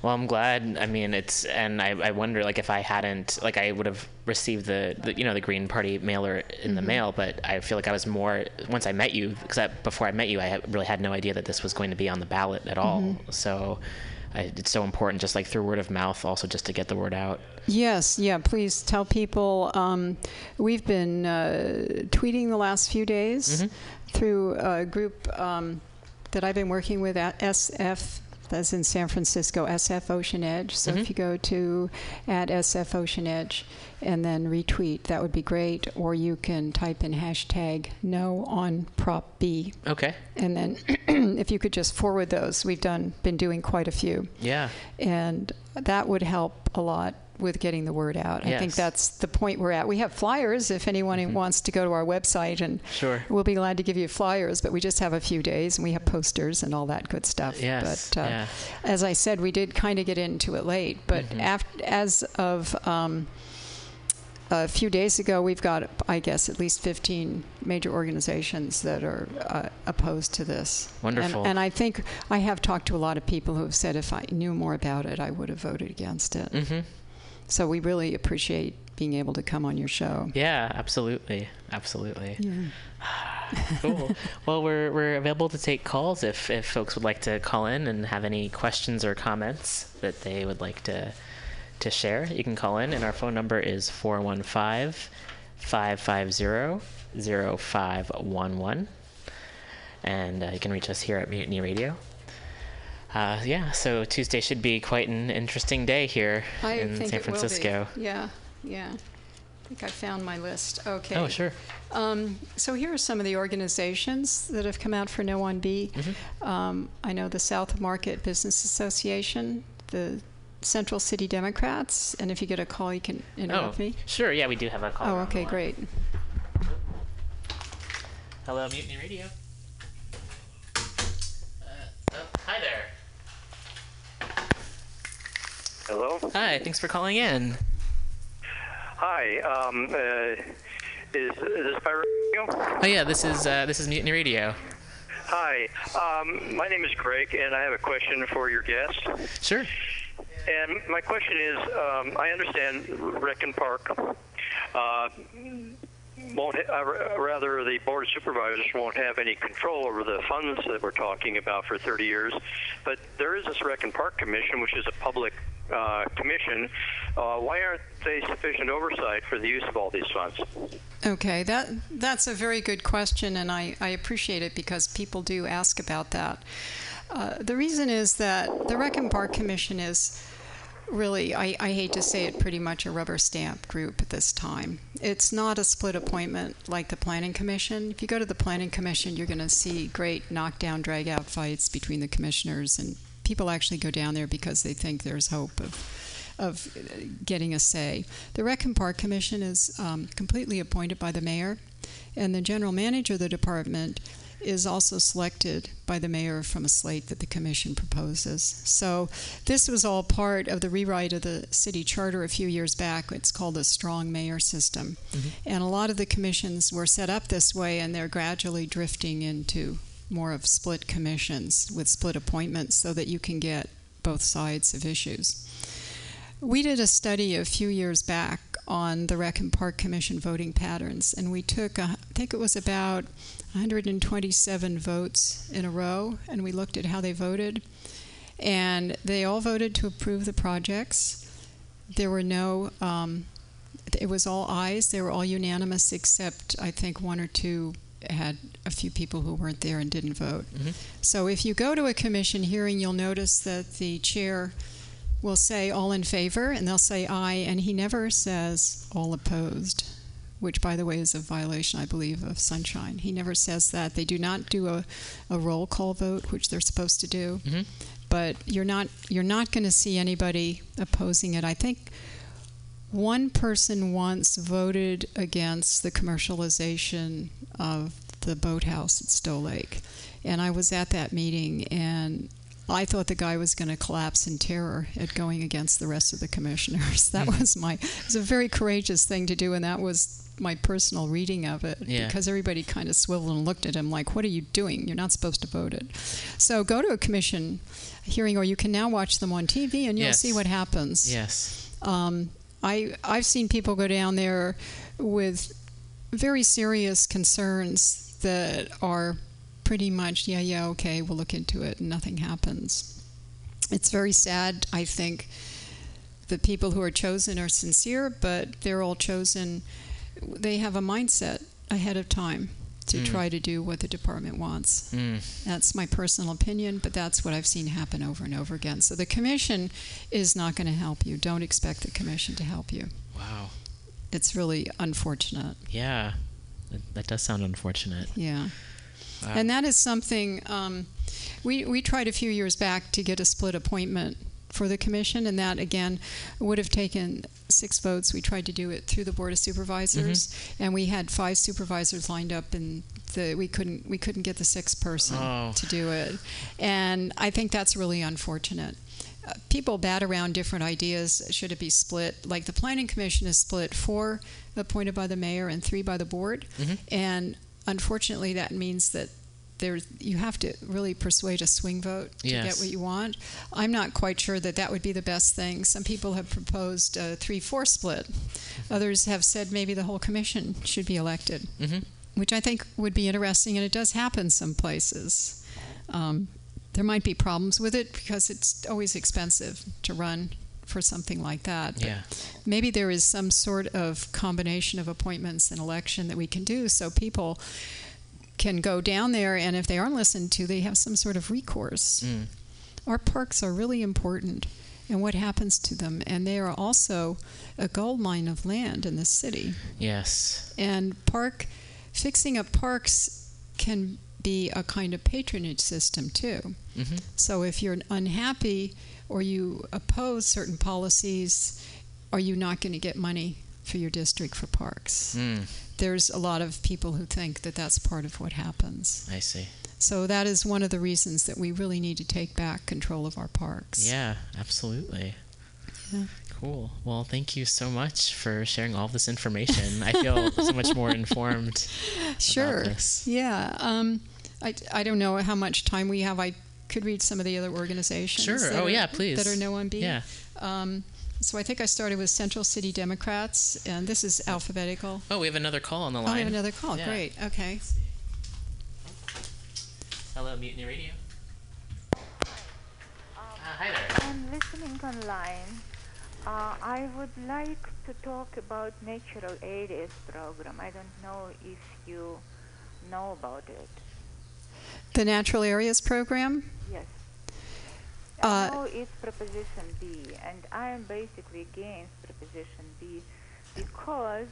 Well, I'm glad. I mean, it's and I, I wonder like if I hadn't like I would have received the, the you know the Green Party mailer in the mail, but I feel like I was more once I met you because before I met you, I had, really had no idea that this was going to be on the ballot at all. So. I, it's so important, just like through word of mouth, also just to get the word out. Yes, yeah. Please tell people. Um, we've been uh, tweeting the last few days through a group um, that I've been working with at SF. That's in San Francisco, SF Ocean Edge. So if mm-hmm. you go to at SF Ocean Edge and then retweet, that would be great. Or you can type in hashtag no on Prop B. Okay. And then if you could just forward those, we've done been doing quite a few Yeah. and that would help a lot with getting the word out. I think Mm-hmm. that's the point we're at. We have flyers if anyone wants to go to our website, and Sure. we'll be glad to give you flyers. But we just have a few days, and we have posters and all that good stuff. Yes, But uh, yeah. as I said, we did kind of get into it late. But Mm-hmm. after, as of um, a few days ago, we've got, I guess, at least 15 major organizations that are uh, opposed to this. Wonderful. And, and I think I have talked to a lot of people who have said if I knew more about it, I would have voted against it. Mm-hmm. So we really appreciate being able to come on your show. Yeah, absolutely, absolutely. cool. Well, we're we're available to take calls if if folks would like to call in and have any questions or comments that they would like to to share. You can call in, and our phone number is 415 550 0511. and uh, you can reach us here at Mutiny Radio. Uh, yeah, so Tuesday should be quite an interesting day here I in think San it will be. Francisco. Yeah, yeah. I think I found my list. Okay. Oh, sure. Um, so here are some of the organizations that have come out for No 1B. Mm-hmm. Um, I know the South Market Business Association, the Central City Democrats, and if you get a call, you can Oh, interrupt me. sure. Yeah, we do have a call. Oh, okay, great. Hello, Mutiny Radio. Uh, oh, hi there. Hello. Hi, thanks for calling in. Hi. Um, uh, is, is this by radio? Oh yeah, this is uh, this is Mutiny Radio. Hi. Um, my name is Greg, and I have a question for your guest. Sure. And my question is, um, I understand Rec and Park uh, won't, ha- uh, rather, the Board of Supervisors won't have any control over the funds that we're talking about for 30 years. But there is this Rec and Park Commission, which is a public uh, commission. Uh, why aren't they sufficient oversight for the use of all these funds? Okay, that that's a very good question, and I, I appreciate it because people do ask about that. Uh, the reason is that the Rec and Park Commission is really, I, I hate to say it, pretty much a rubber stamp group at this time. It's not a split appointment like the Planning Commission. If you go to the Planning Commission, you're going to see great knockdown, drag out fights between the commissioners, and people actually go down there because they think there's hope of of getting a say. The Rec and Park Commission is um, completely appointed by the mayor, and the general manager of the department is also selected by the mayor from a slate that the commission proposes. So this was all part of the rewrite of the city charter a few years back. It's called a strong mayor system. And a lot of the commissions were set up this way and they're gradually drifting into more of split commissions with split appointments so that you can get both sides of issues. We did a study a few years back on the Rec and Park Commission voting patterns, and we took, a, I think it was about 127 votes in a row, and we looked at how they voted. And they all voted to approve the projects. There were no, um, it was all ayes. They were all unanimous, except I think one or two had a few people who weren't there and didn't vote. Mm-hmm. So if you go to a commission hearing, you'll notice that the chair will say all in favor and they'll say aye, and he never says all opposed, which, by the way, is a violation, I believe, of sunshine. He never says that. They do not do a, a roll call vote, which they're supposed to do. Mm-hmm. But you're not you're not going to see anybody opposing it. I think one person once voted against the commercialization of the boathouse at Stow Lake, and I was at that meeting and. I thought the guy was going to collapse in terror at going against the rest of the commissioners. That was my. It was a very courageous thing to do, and that was my personal reading of it. Yeah. Because everybody kind of swiveled and looked at him like, "What are you doing? You're not supposed to vote it." So go to a commission hearing, or you can now watch them on TV, and you'll Yes. see what happens. Yes. Um, I I've seen people go down there with very serious concerns that are pretty much yeah yeah okay we'll look into it and nothing happens. It's very sad. I think the people who are chosen are sincere, but they're all chosen. They have a mindset ahead of time to try to do what the department wants. Mm. That's my personal opinion, but that's what I've seen happen over and over again. So the commission is not going to help you. Don't expect the commission to help you. Wow. It's really unfortunate. Yeah. That, that does sound unfortunate. Yeah. Wow. And that is something um, we, we tried a few years back to get a split appointment for the commission, and that again would have taken six votes. We tried to do it through the board of supervisors, and we had five supervisors lined up, and the, we couldn't we couldn't get the sixth person Oh. to do it, and I think that's really unfortunate. Uh, people bat around different ideas. Should it be split? Like the planning commission is split four appointed by the mayor and three by the board, and unfortunately that means that there you have to really persuade a swing vote to get what you want. I'm not quite sure that that would be the best thing. Some people have proposed a three-four split. Others have said maybe the whole commission should be elected, Mhm. which I think would be interesting, and it does happen some places. Um, there might be problems with it because it's always expensive to run for something like that. But Yeah. maybe there is some sort of combination of appointments and election that we can do so people can go down there, and if they aren't listened to, they have some sort of recourse. Mm. Our parks are really important, and what happens to them, and they are also a gold mine of land in the city. Yes. And park fixing up parks can be a kind of patronage system too. hmm So if you're unhappy or you oppose certain policies, are you not going to get money for your district for parks? Mm. There's a lot of people who think that that's part of what happens. I see. So that is one of the reasons that we really need to take back control of our parks. Yeah, absolutely. Yeah. Cool. Well, thank you so much for sharing all this information. I feel so much more informed. Sure. Yeah. Um, I, I don't know how much time we have. I could read some of the other organizations. Sure. that Oh, are- yeah, please. That are no MB. Yeah. Um, so I think I started with Central City Democrats, and this is alphabetical. Oh, we have another call on the line. Oh, line. we have another call. Yeah. Great. Okay. Hello, Mutiny Radio. Uh, hi there. I'm listening online. Uh, I would like to talk about natural areas program. I don't know if you know about it. The Natural Areas Program. Yes. Uh, know it's Proposition B, and I am basically against Proposition B because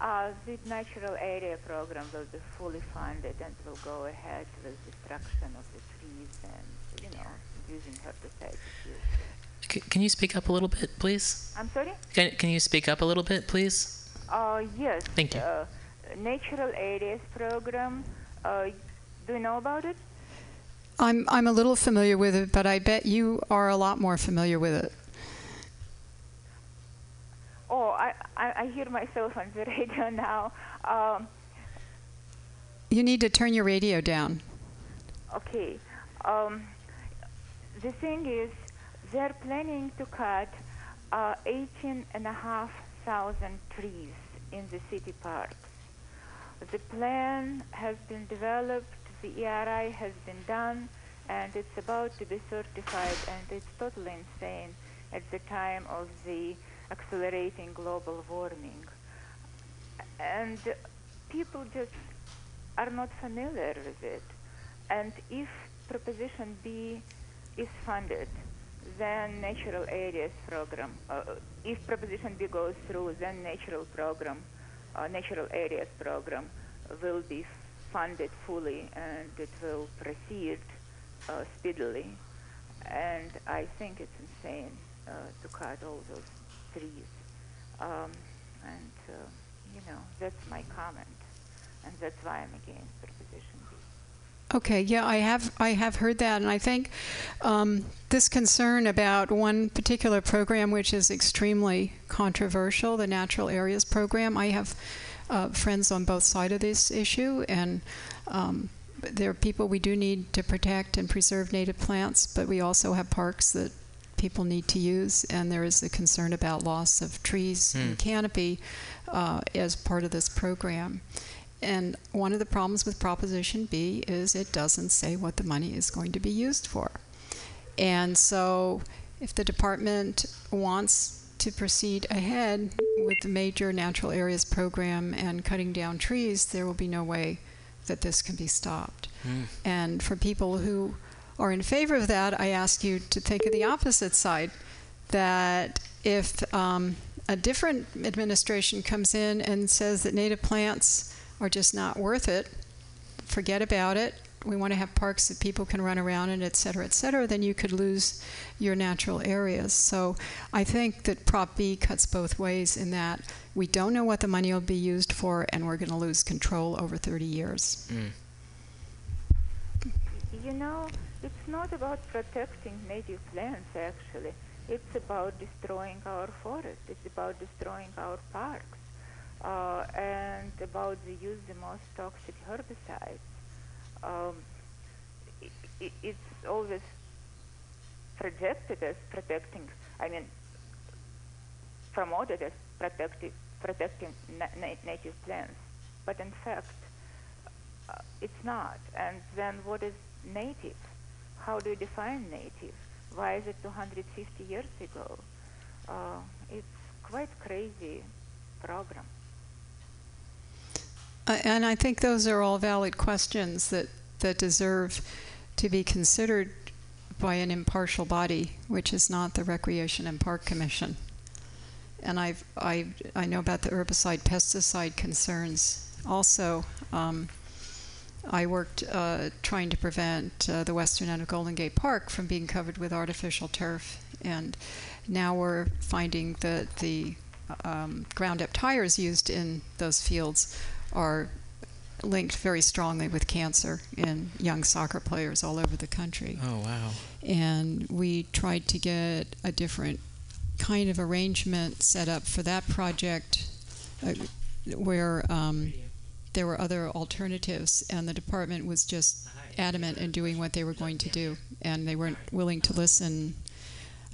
uh, the natural area program will be fully funded and will go ahead with destruction of the trees and, you know, using herbicides. C- can you speak up a little bit, please? I'm sorry? Can, can you speak up a little bit, please? Uh, yes. Thank you. Uh, natural areas program. Uh, do you know about it? I'm I'm a little familiar with it, but I bet you are a lot more familiar with it. Oh, I, I, I hear myself on the radio now. Um, You need to turn your radio down. okay. Um, the thing is, they're planning to cut uh, 18,500 trees in the city parks. The plan has been developed, the ERI has been done, and it's about to be certified, and it's totally insane at the time of the accelerating global warming. And people just are not familiar with it. And if Proposition B is funded, then Natural Areas Program, uh, if Proposition B goes through, then Natural Program, uh, Natural Areas Program will be funded fully and it will proceed uh, speedily. And I think it's insane uh, to cut all those trees. Um, and, uh, you know, that's my comment. And that's why I'm against Proposition B. Okay, yeah, I have I have heard that, and I think um, this concern about one particular program, which is extremely controversial, the Natural Areas Program. I have uh, friends on both sides of this issue, and um, there are people we do need to protect and preserve native plants, but we also have parks that people need to use, and there is a concern about loss of trees and canopy uh, as part of this program. And one of the problems with Proposition B is it doesn't say what the money is going to be used for. And so, if the department wants to proceed ahead with the major natural areas program and cutting down trees, there will be no way that this can be stopped. And for people who are in favor of that, I ask you to think of the opposite side that if um, a different administration comes in and says that native plants are just not worth it, forget about it. We want to have parks that people can run around in, et cetera, et cetera, then you could lose your natural areas. So I think that Prop B cuts both ways in that we don't know what the money will be used for, and we're going to lose control over 30 years. You know, it's not about protecting native plants, actually. It's about destroying our forests. It's about destroying our parks. Uh, and about the use of the most toxic herbicides. Um, i i it's always projected as protecting, I mean, promoted as protecting, protecting na- native plants. But in fact, uh, it's not. And then what is native? How do you define native? Why is it 250 years ago? Uh, it's quite crazy program. And I think those are all valid questions that, that deserve to be considered by an impartial body, which is not the Recreation and Park Commission. And I've, I, I know about the herbicide pesticide concerns. Also, um, I worked uh, trying to prevent uh, the western end of Golden Gate Park from being covered with artificial turf. And now we're finding that the um, ground up tires used in those fields are linked very strongly with cancer in young soccer players all over the country. Oh wow. And we tried to get a different kind of arrangement set up for that project uh, where um, there were other alternatives, and the department was just adamant in doing what they were going to do, and they weren't willing to listen.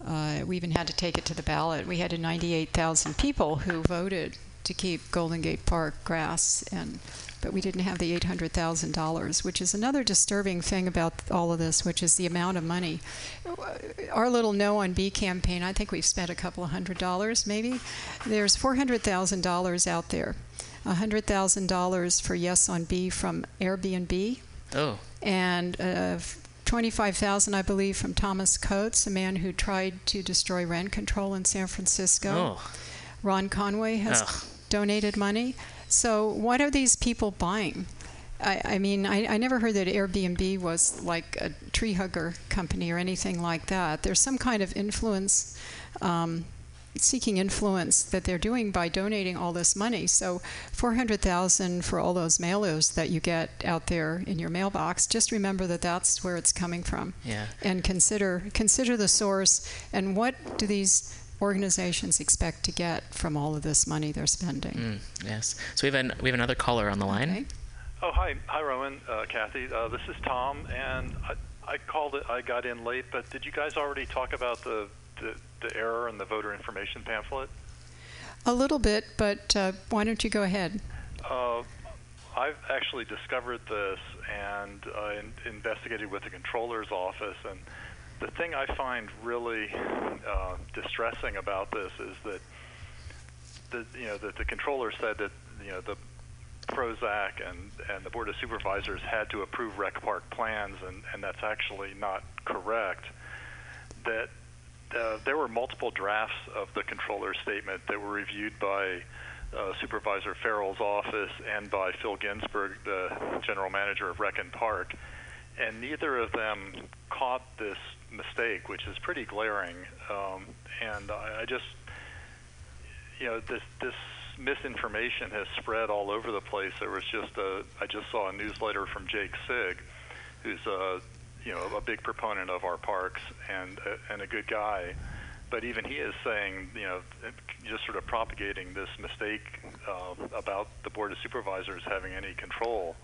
Uh, we even had to take it to the ballot. We had 98,000 people who voted to keep Golden Gate Park grass, and but we didn't have the $800,000, which is another disturbing thing about all of this, which is the amount of money. Our little No on B campaign, I think we've spent a couple of hundred dollars, maybe. There's $400,000 out there. $100,000 for Yes on B from Airbnb, Oh. and uh, 25,000, I believe, from Thomas Coates, a man who tried to destroy rent control in San Francisco. Oh. Ron Conway has Ugh. Donated money. So, what are these people buying? I, I mean, I, I never heard that Airbnb was like a tree hugger company or anything like that. There's some kind of influence, um, seeking influence that they're doing by donating all this money. So, 400,000 for all those mailers that you get out there in your mailbox. Just remember that that's where it's coming from Yeah. and consider consider the source and what do these organizations expect to get from all of this money they're spending. Mm, yes. So we have an we have another caller on the line. Okay. Oh, hi, hi, Rowan, uh, Kathy. Uh, this is Tom, and I, I called it. I got in late, but did you guys already talk about the the, the error in the voter information pamphlet? A little bit, but uh, why don't you go ahead? Uh, I've actually discovered this and uh, in, investigated with the controller's office, and the thing I find really uh, distressing about this is that the you know that the controller said that you know the Prozac and and the board of supervisors had to approve rec park plans, and and that's actually not correct. That uh, there were multiple drafts of the controller's statement that were reviewed by uh, Supervisor Farrell's office and by Phil Ginsburg, the general manager of Rec Park, and neither of them caught this mistake, which is pretty glaring. Um, and I, I just, you know, this this misinformation has spread all over the place. There was just a, I just saw a newsletter from Jake Sigg, who's a, you know, a big proponent of our parks and a, and a good guy. But even he is saying, you know, just sort of propagating this mistake uh, about the board of supervisors having any control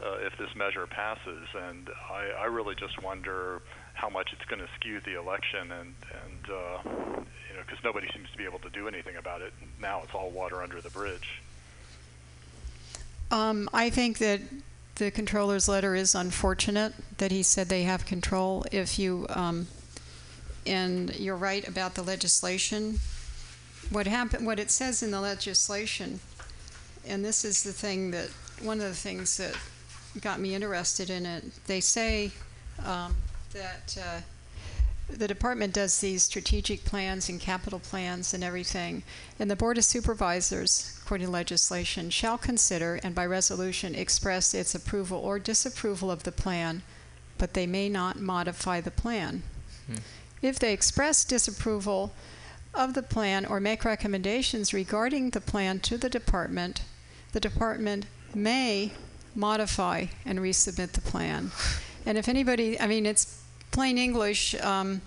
uh, if this measure passes. And I, I really just wonder how much it's going to skew the election, and and uh, you know, because nobody seems to be able to do anything about it now. It's all water under the bridge. Um, I think that the controller's letter is unfortunate that he said they have control. If you, um, and you're right about the legislation. What happened? What it says in the legislation, and this is the thing that one of the things that got me interested in it. They say um, that uh, the department does these strategic plans and capital plans and everything, and the Board of Supervisors, according to legislation, shall consider and by resolution express its approval or disapproval of the plan, but they may not modify the plan. If they express disapproval of the plan or make recommendations regarding the plan to the department, the department may modify and resubmit the plan. And if anybody, I mean, it's plain English. Um,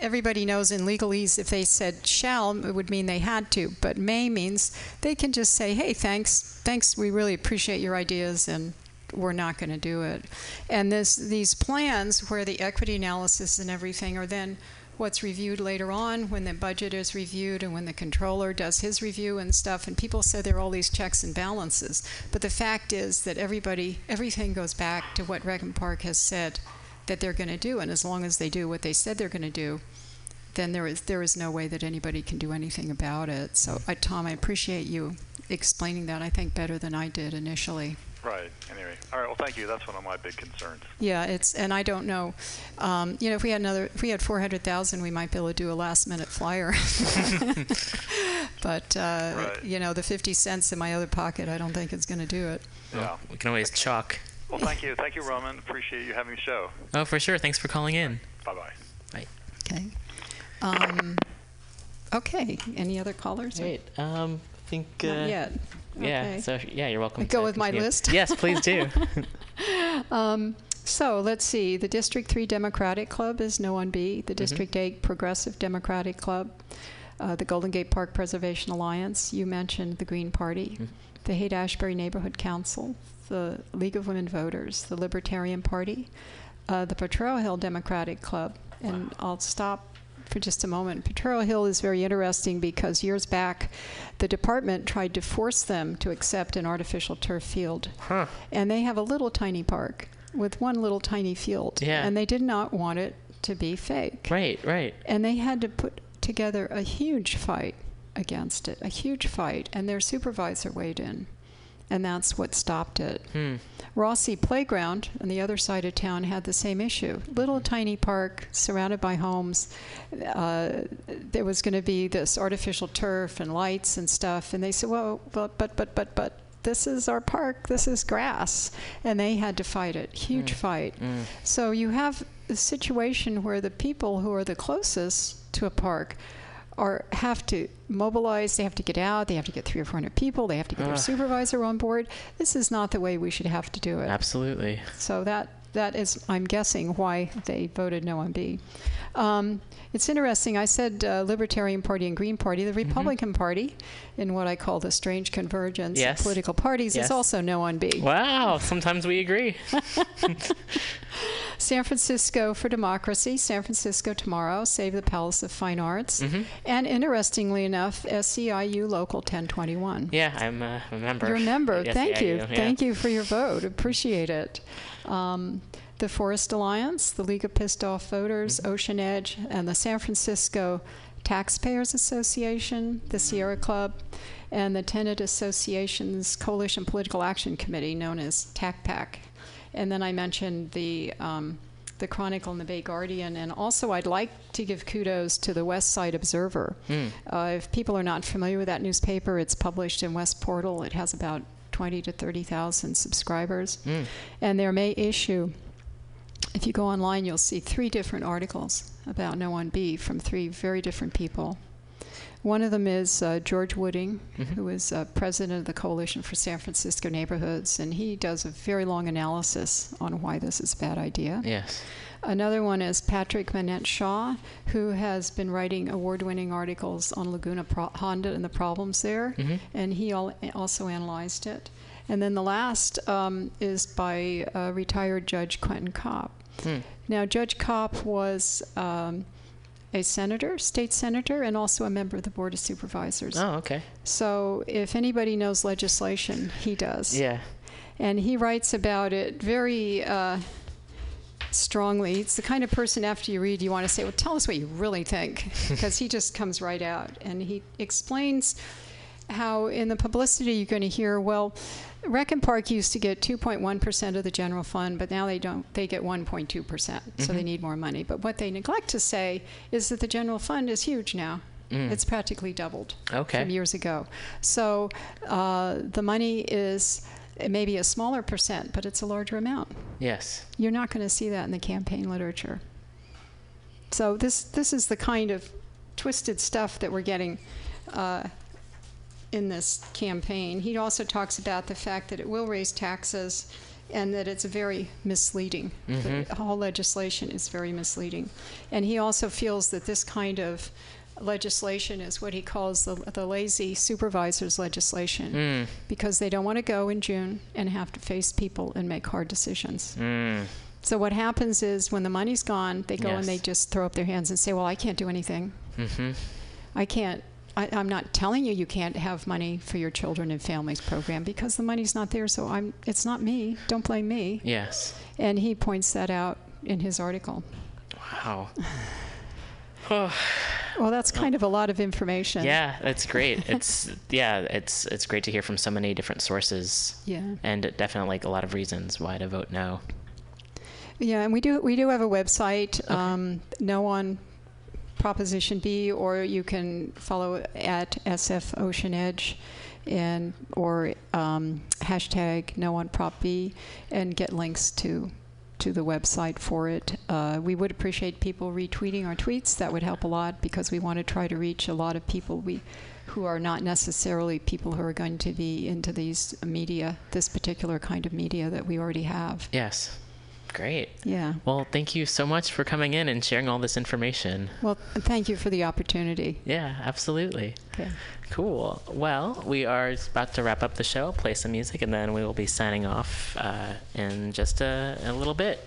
everybody knows in legalese if they said shall, it would mean they had to. But may means they can just say, hey, thanks, thanks, we really appreciate your ideas, and we're not going to do it. And this, these plans, where the equity analysis and everything are then what's reviewed later on when the budget is reviewed and when the controller does his review and stuff. And people say there are all these checks and balances. But the fact is that everybody, everything goes back to what Rec and Park has said that they're going to do. And as long as they do what they said they're going to do, then there is there is no way that anybody can do anything about it. So, uh, Tom, I appreciate you explaining that, I think, better than I did initially. Right. Anyway, all right. Well, thank you. That's one of my big concerns. Yeah, it's and I don't know. Um, you know, if we had another, if we had four hundred thousand, we might be able to do a last minute flyer. but uh, Right. you know, the fifty cents in my other pocket, I don't think it's going to do it. Yeah. We can always chalk. Well, thank you. Thank you, Roman. Appreciate you having the show. Oh, for sure. Thanks for calling in. Bye bye. Right. Okay. Um, okay. Any other callers? Great. Um, I think. Uh, Not yet. Yeah. Okay. So yeah, you're welcome. Go to with my list? Yes, please do. Um, so let's see. The District 3 Democratic Club is no on B. The District 8 Progressive Democratic Club. Uh, the Golden Gate Park Preservation Alliance. You mentioned the Green Party. The Haight Ashbury Neighborhood Council. The League of Women Voters. The Libertarian Party. Uh, the Potrero Hill Democratic Club. And I'll stop for just a moment. Potrero Hill is very interesting because years back, the department tried to force them to accept an artificial turf field. Huh. And they have a little tiny park with one little tiny field. Yeah. And they did not want it to be fake. Right. Right. And they had to put together a huge fight against it, a huge fight. And their supervisor weighed in. And that's what stopped it. Hmm. Rossi Playground on the other side of town had the same issue. Little tiny park surrounded by homes. Uh, there was going to be this artificial turf and lights and stuff, and they said, "Well, but but but but but this is our park. This is grass," and they had to fight it. Huge fight. So you have a situation where the people who are the closest to a park are have to mobilize. They have to get out. They have to get three or four hundred people. They have to get their supervisor on board. This is not the way we should have to do it. Absolutely. So that that is, I'm guessing, why they voted no on B. Um, it's interesting. I said uh, Libertarian Party and Green Party. The Republican Party, in what I call the strange convergence Yes. of political parties, Yes. is also no on B. Wow. Sometimes we agree. San Francisco for Democracy, San Francisco Tomorrow, Save the Palace of Fine Arts, Mm-hmm. and interestingly enough, SEIU Local 1021. Yeah, I'm a member. You're a member. Thank you. yeah. Thank you for your vote. Appreciate it. Um, the Forest Alliance, the League of Pissed Off Voters, Mm-hmm. Ocean Edge, and the San Francisco Taxpayers Association, the Sierra Club, and the Tenant Association's Coalition Political Action Committee, known as TACPAC. And then I mentioned the um, the Chronicle and the Bay Guardian, and also I'd like to give kudos to the West Side Observer. Uh, if people are not familiar with that newspaper, it's published in West Portal. It has about 20 to 30,000 subscribers, and their May issue. If you go online, you'll see three different articles about No One B from three very different people. One of them is uh, George Wooding, who is uh, president of the Coalition for San Francisco Neighborhoods, and he does a very long analysis on why this is a bad idea. Yes. Another one is Patrick Monette-Shaw, who has been writing award winning articles on Laguna Pro- Honda and the problems there, and he al- also analyzed it. And then the last um, is by uh, retired Judge Quentin Kopp. Now, Judge Kopp was um, a senator, state senator, and also a member of the Board of Supervisors. Oh, okay. So, if anybody knows legislation, he does Yeah. and he writes about it very uh, strongly. It's the kind of person after you read, you want to say, "Well, tell us what you really think," because he just comes right out and he explains how in the publicity you're going to hear, well. Rec and Park used to get 2.1% of the general fund, but now they don't. They get 1.2%, so they need more money. But what they neglect to say is that the general fund is huge now. It's practically doubled Okay. from years ago. So uh, the money is maybe a smaller percent, but it's a larger amount. Yes. You're not going to see that in the campaign literature. So this this is the kind of twisted stuff that we're getting uh, in this campaign. He also talks about the fact that it will raise taxes and that it's very misleading. The whole legislation is very misleading. And he also feels that this kind of legislation is what he calls the, the lazy supervisors legislation Mm. because they don't want to go in June and have to face people and make hard decisions. Mm. So what happens is when the money's gone, they go Yes. and they just throw up their hands and say, "Well, I can't do anything. Mm-hmm. I can't. I, I'm not telling you you can't have money for your children and families program because the money's not there. So I'm. It's not me. Don't blame me." Yes. And he points that out in his article. Wow. Oh, Well, that's kind of a lot of information. Yeah, that's great. It's yeah, it's it's great to hear from so many different sources. Yeah. And definitely like a lot of reasons why to vote no. Yeah, and we do we do have a website, um, no on Proposition B, or you can follow at SF Ocean Edge, and or um, hashtag no on Prop B, and get links to to the website for it. Uh, we would appreciate people retweeting our tweets. That would help a lot because we want to try to reach a lot of people we who are not necessarily people who are going to be into these media, this particular kind of media that we already have. Yes. Great. Yeah. Well, thank you so much for coming in and sharing all this information. Well, thank you for the opportunity. Yeah, absolutely. Okay. Cool. Well, we are about to wrap up the show, play some music, and then we will be signing off uh, in just a, a little bit.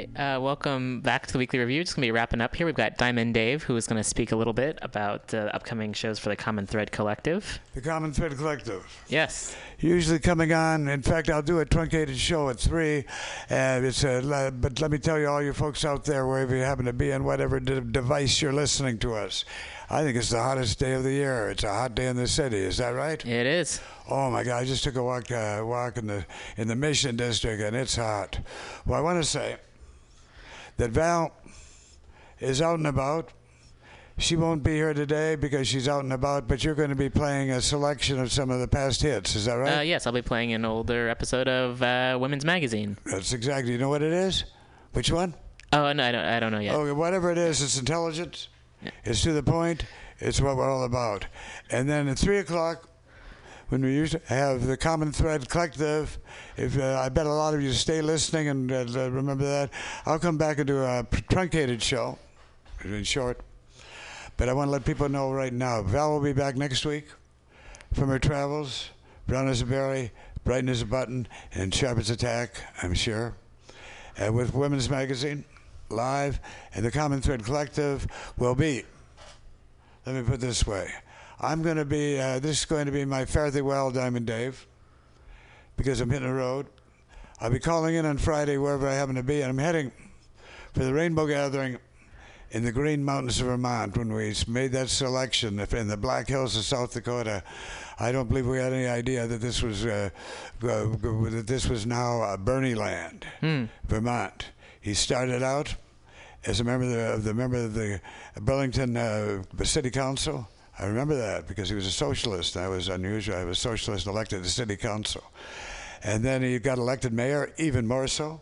Right. Uh, welcome back to the weekly review. Just going to be wrapping up here. We've got Diamond Dave, who is going to speak a little bit about uh, upcoming shows for the Common Thread Collective. The Common Thread Collective. Yes. Usually coming on. In fact, I'll do a truncated show at three. And it's a, but let me tell you, all you folks out there, wherever you happen to be, on whatever de- device you're listening to us, I think it's the hottest day of the year. It's a hot day in the city. Is that right? It is. Oh my God! I just took a walk, uh, walk in the in the Mission District, and it's hot. Well, I want to say that Val is out and about. She won't be here today because she's out and about, but you're going to be playing a selection of some of the past hits. Is that right? Uh, yes, I'll be playing an older episode of uh, Women's Magazine. That's exactly. You know what it is? Which one? Oh, no, I don't, I don't know yet. Okay, whatever it is, it's intelligent. It's to the point. It's what we're all about. And then at three o'clock, when we used to have the Common Thread Collective, if uh, I bet a lot of you stay listening and uh, remember that, I'll come back and do a truncated show, in short. But I want to let people know right now. Val will be back next week from her travels. Brown as a berry, bright as a button, and sharp as a tack, I'm sure. And with Women's Magazine, live, and the Common Thread Collective will be. Let me put this way. I'm going to be, uh, this is going to be my fare thee well, Diamond Dave, because I'm hitting the road. I'll be calling in on Friday wherever I happen to be, and I'm heading for the Rainbow Gathering in the Green Mountains of Vermont when we made that selection if in the Black Hills of South Dakota. I don't believe we had any idea that this was uh, go- that this was now uh, Bernie land, Vermont. He started out as a member of the, of the member of the Burlington uh, City Council. I remember that because he was a socialist. That was unusual. I was a socialist elected to city council, and then he got elected mayor, even more so.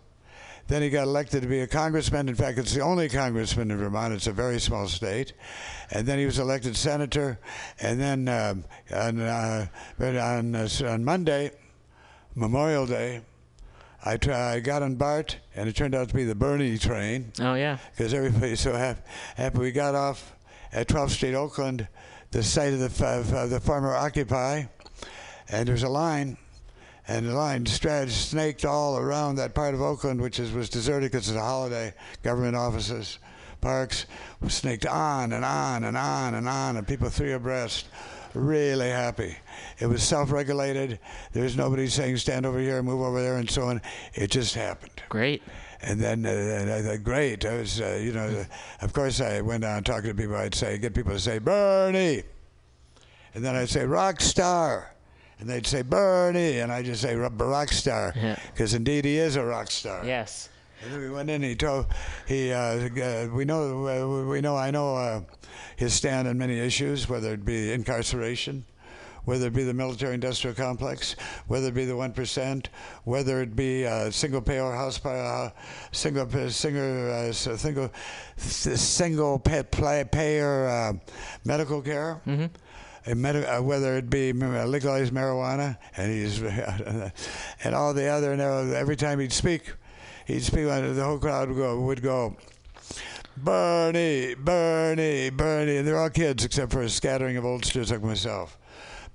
Then he got elected to be a congressman. In fact, it's the only congressman in Vermont. It's a very small state. And then he was elected senator. And then um, on, uh, on, uh, on Monday, Memorial Day, I, try, I got on BART, and it turned out to be the Bernie train Oh, yeah. because everybody's so happy. happy. We got off at 12th Street, Oakland, the site of the, of, of the former Occupy, and there's a line, and the line stretched, snaked all around that part of Oakland, which is, was deserted because it's a holiday, government offices, parks, was snaked on and on and on and on, and people three abreast. Really happy. It was self-regulated. There's nobody saying stand over here, move over there, and so on. It just happened. Great. And then, uh, and I thought, great. I was, uh, you know, of course, I went on talking to people. I'd say, get people to say, Bernie. And then I'd say, rock star. And they'd say, Bernie. And I just say, "Ro- rock star. Yeah. Because indeed, he is a rock star. Yes. And then we went in. And he told he uh, uh, we know uh, we know I know uh, his stand on many issues, whether it be incarceration, whether it be the military-industrial complex, whether it be the one percent, whether it be uh, single-payer house uh, single single uh, single single payer uh, medical care. Mm-hmm. And medi- uh, whether it be legalized marijuana, and he's and all the other, and uh, every time he'd speak, he'd speak, and the whole crowd would go, would go, Bernie, Bernie, Bernie, and they're all kids except for a scattering of oldsters like myself.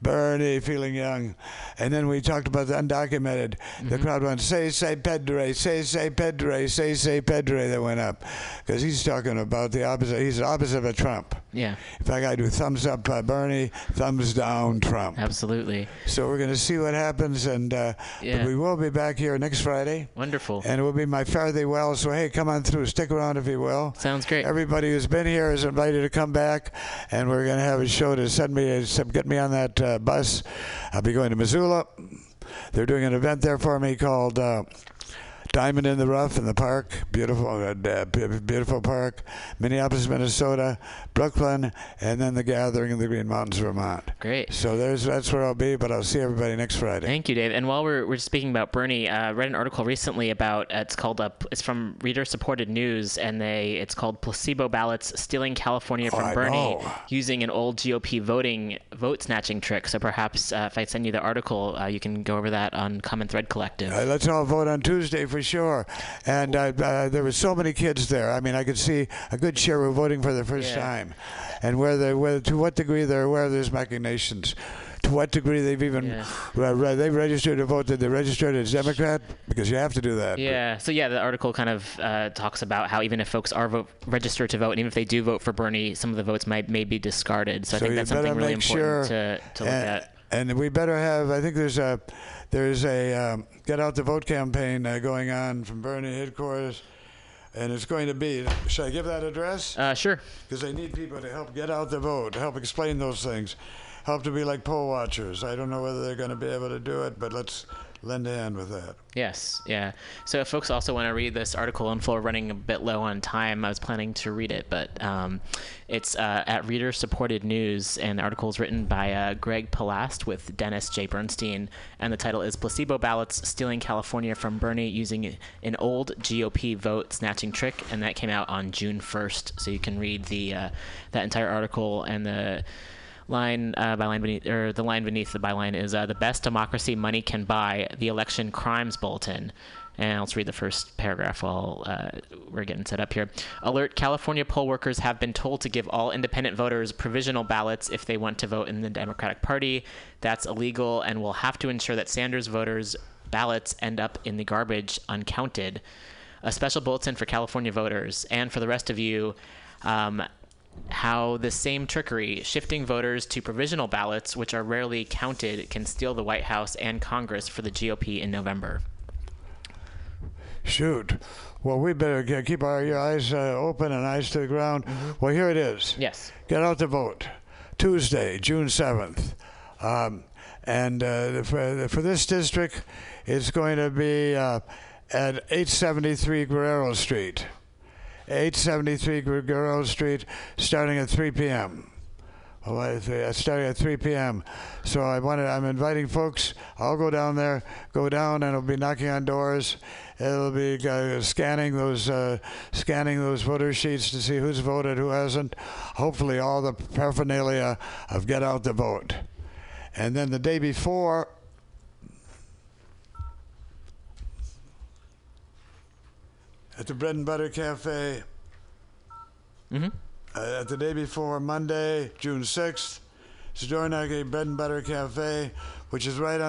Bernie, feeling young, and then we talked about the undocumented. The mm-hmm. crowd went, "Say, say, Pedre, say, say, Pedre, say, say, Pedre." That went up because he's talking about the opposite. He's the opposite of a Trump. Yeah. In fact, I do thumbs up uh, Bernie, thumbs down Trump. Absolutely. So we're going to see what happens, and uh, Yeah. but we will be back here next Friday, Wonderful. and it will be my fare thee well. So hey, come on through, stick around if you will. Sounds great. Everybody who's been here is invited to come back, and we're going to have a show to send me, uh, get me on that uh, bus. I'll be going to Missoula. They're doing an event there for me called uh, Diamond in the Rough in the park. Beautiful, uh, uh, beautiful park. Minneapolis, Minnesota, Brooklyn, and then the gathering in the Green Mountains, Vermont. Great. So there's that's where I'll be, but I'll see everybody next Friday. Thank you, Dave. And while we're, we're speaking about Bernie, uh, I read an article recently about uh, it's called uh, it's from Reader Supported News, and they it's called placebo ballots stealing California Oh, from I Bernie know. using an old GOP voting vote snatching trick. So perhaps uh, if I send you the article, uh, you can go over that on Common Thread Collective. Uh, let's all vote on Tuesday for sure. And uh, uh, there were so many kids there. I mean, I could see a good share were voting for the first Yeah. time, and where they, where to what degree they're aware of these machinations. to what degree they've even Yeah. uh, re- they've registered to vote. Did they register as Democrat? Because you have to do that. Yeah. So yeah, the article kind of uh, talks about how even if folks are vote, registered to vote, and even if they do vote for Bernie, some of the votes might may be discarded. So, I think that's something really important sure- to, to look and, at. And we better have. I think there's a there's a um, get out the vote campaign uh, going on from Bernie headquarters, and it's going to be. Should I give that address? Uh, sure. Because they need people to help get out the vote, help explain those things, help to be like poll watchers. I don't know whether they're going to be able to do it, but let's lend a hand with that. Yes, yeah. So if folks also want to read this article in full, running a bit low on time. I was planning to read it, but um, it's uh, at Reader Supported News, and the article is written by uh, Greg Palast with Dennis J. Bernstein, and the title is "Placebo Ballots Stealing California from Bernie Using an Old GOP Vote Snatching Trick," and that came out on June 1st. So you can read the uh, that entire article and the line uh, by line beneath or the line beneath the byline is uh, the best democracy money can buy the election crimes bulletin and let's read the first paragraph while uh, we're getting set up here. Alert California poll workers have been told to give all independent voters provisional ballots if they want to vote in the Democratic Party. That's illegal and will have to ensure that Sanders voters' ballots end up in the garbage uncounted. A special bulletin for California voters and for the rest of you. Um, how the same trickery, shifting voters to provisional ballots, which are rarely counted, can steal the White House and Congress for the GOP in November. Shoot. Well, we better ge- keep our your eyes uh, open and eyes to the ground. Well, here it is. Yes. Get out to vote. Tuesday, June 7th. Um, and uh, for, for this district, it's going to be uh, at 873 Guerrero Street. 873 Guerrero Street, starting at 3 p.m. Uh, starting at 3 p.m. So I wanted, I'm inviting folks. I'll go down there, go down, and I'll be knocking on doors. It'll be uh, scanning those, uh, scanning those voter sheets to see who's voted, who hasn't. Hopefully, all the paraphernalia of get out the vote. And then the day before, at the Bread and Butter Cafe, Mm-hmm. uh, at the day before Monday, June 6th, Sedornake Bread and Butter Cafe, which is right on